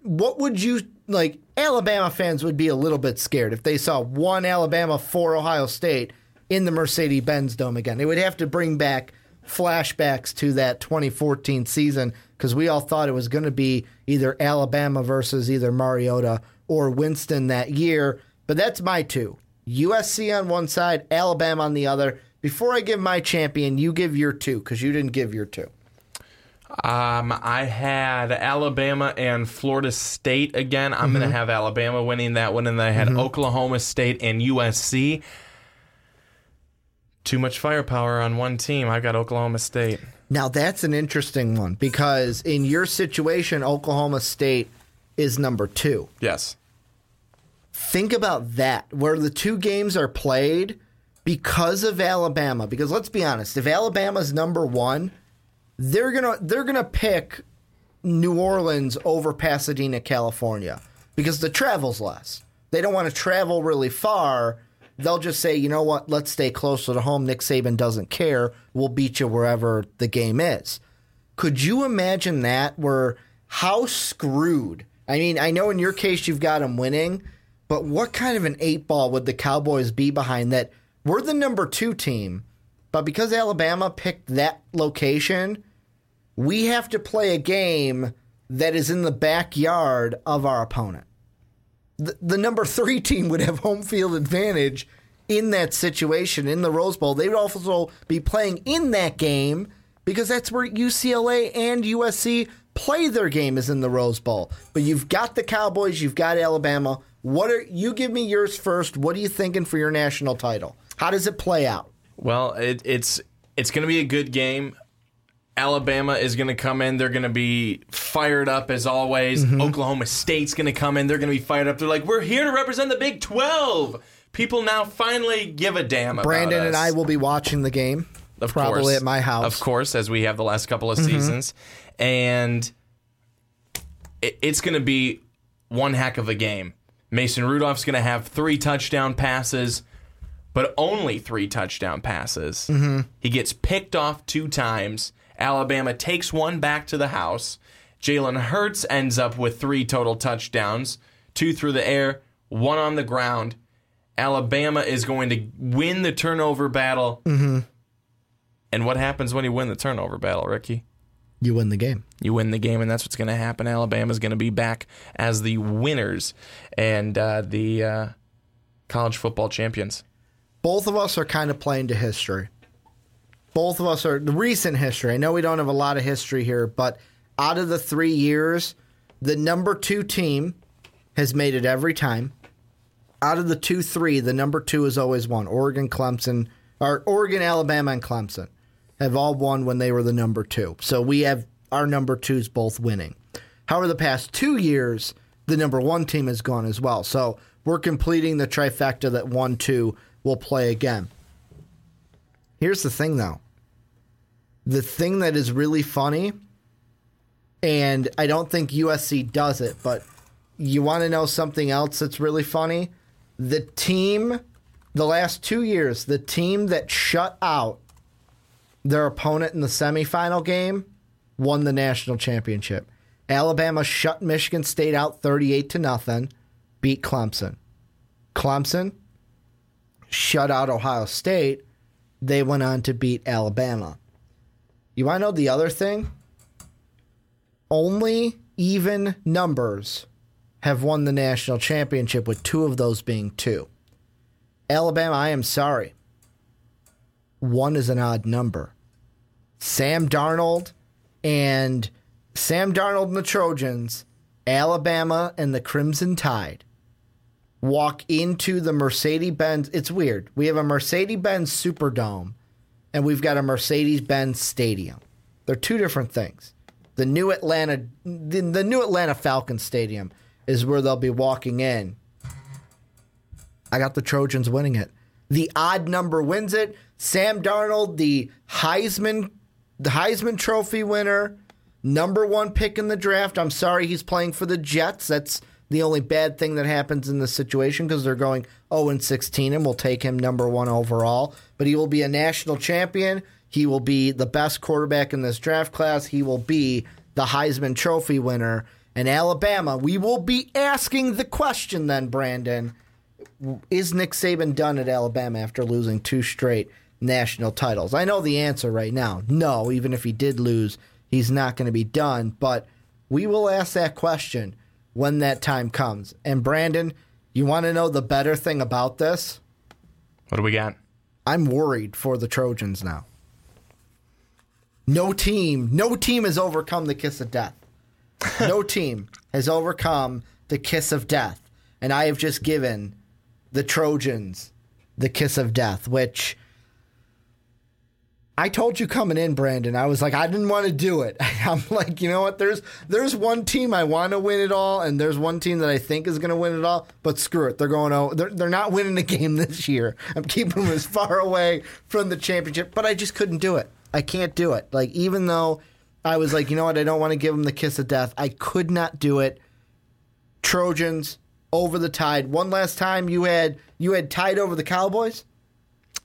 what would you like? Alabama fans would be a little bit scared if they saw one Alabama for Ohio State in the Mercedes Benz Dome again. It would have to bring back flashbacks to that 2014 season because we all thought it was going to be either Alabama versus either Mariota or Winston that year. But that's my two USC on one side, Alabama on the other. Before I give my champion, you give your two because you didn't give your two. Um, I had Alabama and Florida State again. I'm going to have Alabama winning that one, and then I had Oklahoma State and USC. Too much firepower on one team. I've got Oklahoma State. Now that's an interesting one because in your situation, Oklahoma State is number two. Yes. Think about that, where the two games are played because of Alabama. Because let's be honest, if Alabama's number one, they're gonna they're gonna pick New Orleans over Pasadena, California, because the travel's less. They don't want to travel really far. They'll just say, you know what, let's stay closer to home. Nick Saban doesn't care. We'll beat you wherever the game is. Could you imagine that? Where how screwed? I mean, I know in your case you've got them winning, but what kind of an eight ball would the Cowboys be behind that? We're the number two team, but because Alabama picked that location, we have to play a game that is in the backyard of our opponent. The, the number three team would have home field advantage in that situation in the Rose Bowl. They would also be playing in that game because that's where UCLA and USC play their game is in the Rose Bowl. But you've got the Cowboys, you've got Alabama. What are you give me yours first? What are you thinking for your national title? How does it play out? Well, it, it's it's going to be a good game. Alabama is going to come in. They're going to be fired up as always. Mm-hmm. Oklahoma State's going to come in. They're going to be fired up. They're like, we're here to represent the Big 12. People now finally give a damn about Brandon and. I will be watching the game. Of probably course. at my house. Of course, as we have the last couple of mm-hmm. seasons. And it's going to be one heck of a game. Mason Rudolph's going to have three touchdown passes, but only three touchdown passes. Mm-hmm. He gets picked off two times. Alabama takes one back to the house. Jalen Hurts ends up with three total touchdowns two through the air, one on the ground. Alabama is going to win the turnover battle. Mm-hmm. And what happens when you win the turnover battle, Ricky? You win the game. You win the game, and that's what's going to happen. Alabama's going to be back as the winners and uh, the uh, college football champions. both of us are kind of playing to history. Both of us are the recent history. I know we don't have a lot of history here, but out of the three years, the number two team has made it every time. Out of the two, three, the number two has always won. Oregon, Clemson, or Oregon, Alabama, and Clemson have all won when they were the number two. So we have our number twos both winning. However, the past two years, the number one team has gone as well. So we're completing the trifecta that one, two will play again. Here's the thing, though. The thing that is really funny, and I don't think USC does it, but you want to know something else that's really funny? The team, the last two years, the team that shut out their opponent in the semifinal game won the national championship. Alabama shut Michigan State out 38 to nothing, beat Clemson. Clemson shut out Ohio State. They went on to beat Alabama. You want to know the other thing? Only even numbers have won the national championship, with two of those being two. Alabama, I am sorry. One is an odd number. Sam Darnold and Sam Darnold and the Trojans, Alabama and the Crimson Tide walk into the Mercedes Benz. It's weird. We have a Mercedes Benz Superdome and we've got a Mercedes Benz Stadium. They're two different things. The new Atlanta the, the new Atlanta Falcons Stadium is where they'll be walking in. I got the Trojans winning it. The odd number wins it. Sam Darnold, the Heisman the Heisman Trophy winner, number one pick in the draft. I'm sorry he's playing for the Jets. That's the only bad thing that happens in this situation because they're going 0 and 16 and we'll take him number one overall. But he will be a national champion. He will be the best quarterback in this draft class. He will be the Heisman Trophy winner. And Alabama, we will be asking the question then, Brandon. Is Nick Saban done at Alabama after losing two straight national titles? I know the answer right now. No, even if he did lose, he's not going to be done. But we will ask that question. when that time comes. And Brandon, you want to know the better thing about this? What do we got? I'm worried for the Trojans now. No team, no team has overcome the kiss of death. No [LAUGHS] team has overcome the kiss of death. And I have just given the Trojans the kiss of death, which I told you coming in, Brandon. I was like, I didn't want to do it. [LAUGHS] I'm like, you know what? There's there's one team I want to win it all, and there's one team that I think is going to win it all. But screw it, they're going. Oh, they're they're not winning the game [LAUGHS] this year. I'm keeping them as far away from the championship. But I just couldn't do it. I can't do it. Like even though I was like, you know what? I don't want to give them the kiss of death. I could not do it. Trojans over the tide. One last time, you had you had tied over the Cowboys.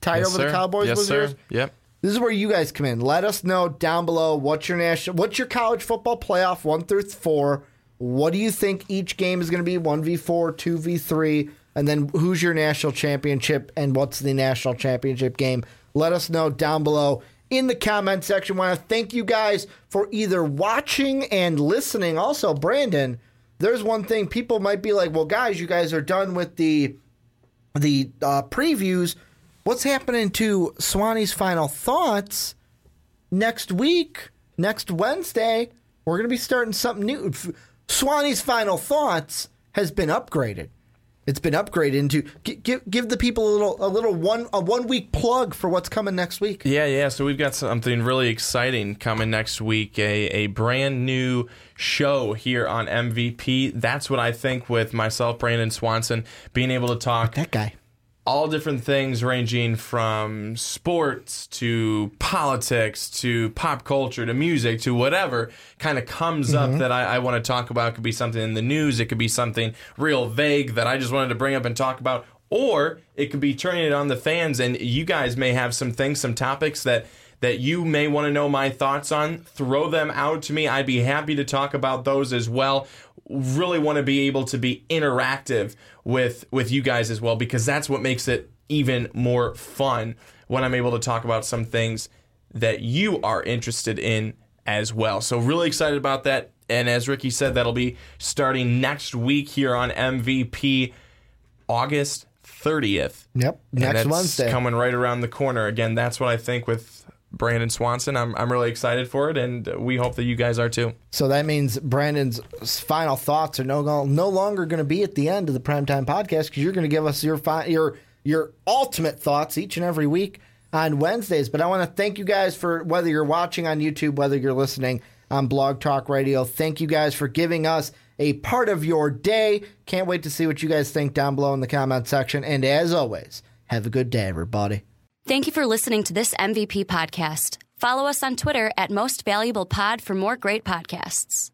Tied Yes, over sir. the Cowboys. Yes, was sir. yours? Yep. This is where you guys come in. Let us know down below what's your national, what's your college football playoff one through four. What do you think each game is going to be? One v four, two v three, and then who's your national championship and what's the national championship game? Let us know down below in the comment section. Want to thank you guys for either watching and listening. Also, Brandon, there's one thing people might be like, well, guys, you guys are done with the the uh, previews. What's happening to Swanee's final thoughts next week? Next Wednesday, we're going to be starting something new. Swanee's final thoughts has been upgraded. It's been upgraded into give give the people a little a little one a one week plug for what's coming next week. Yeah, yeah. So we've got something really exciting coming next week. A a brand new show here on MVP. That's what I think with myself, Brandon Swanson, being able to talk That guy. All different things ranging from sports to politics to pop culture to music to whatever kind of comes up mm-hmm. that I, I want to talk about. It could be something in the news, it could be something real vague that I just wanted to bring up and talk about, or it could be turning it on the fans and you guys may have some things, some topics that that you may want to know my thoughts on, throw them out to me. I'd be happy to talk about those as well. Really want to be able to be interactive with with you guys as well because that's what makes it even more fun when I'm able to talk about some things that you are interested in as well. So really excited about that. And as Ricky said, that'll be starting next week here on MVP August 30th. Yep. Next that's Wednesday. coming right around the corner. Again, that's what I think with Brandon Swanson. I'm I'm really excited for it, and we hope that you guys are too. So that means Brandon's final thoughts are no no longer going to be at the end of the primetime podcast because you're going to give us your fi- your your ultimate thoughts each and every week on Wednesdays. But I want to thank you guys for whether you're watching on YouTube, whether you're listening on Blog Talk Radio. Thank you guys for giving us a part of your day. Can't wait to see what you guys think down below in the comment section. And as always, have a good day, everybody. Thank you for listening to this MVP podcast. Follow us on Twitter at Most Valuable Pod for more great podcasts.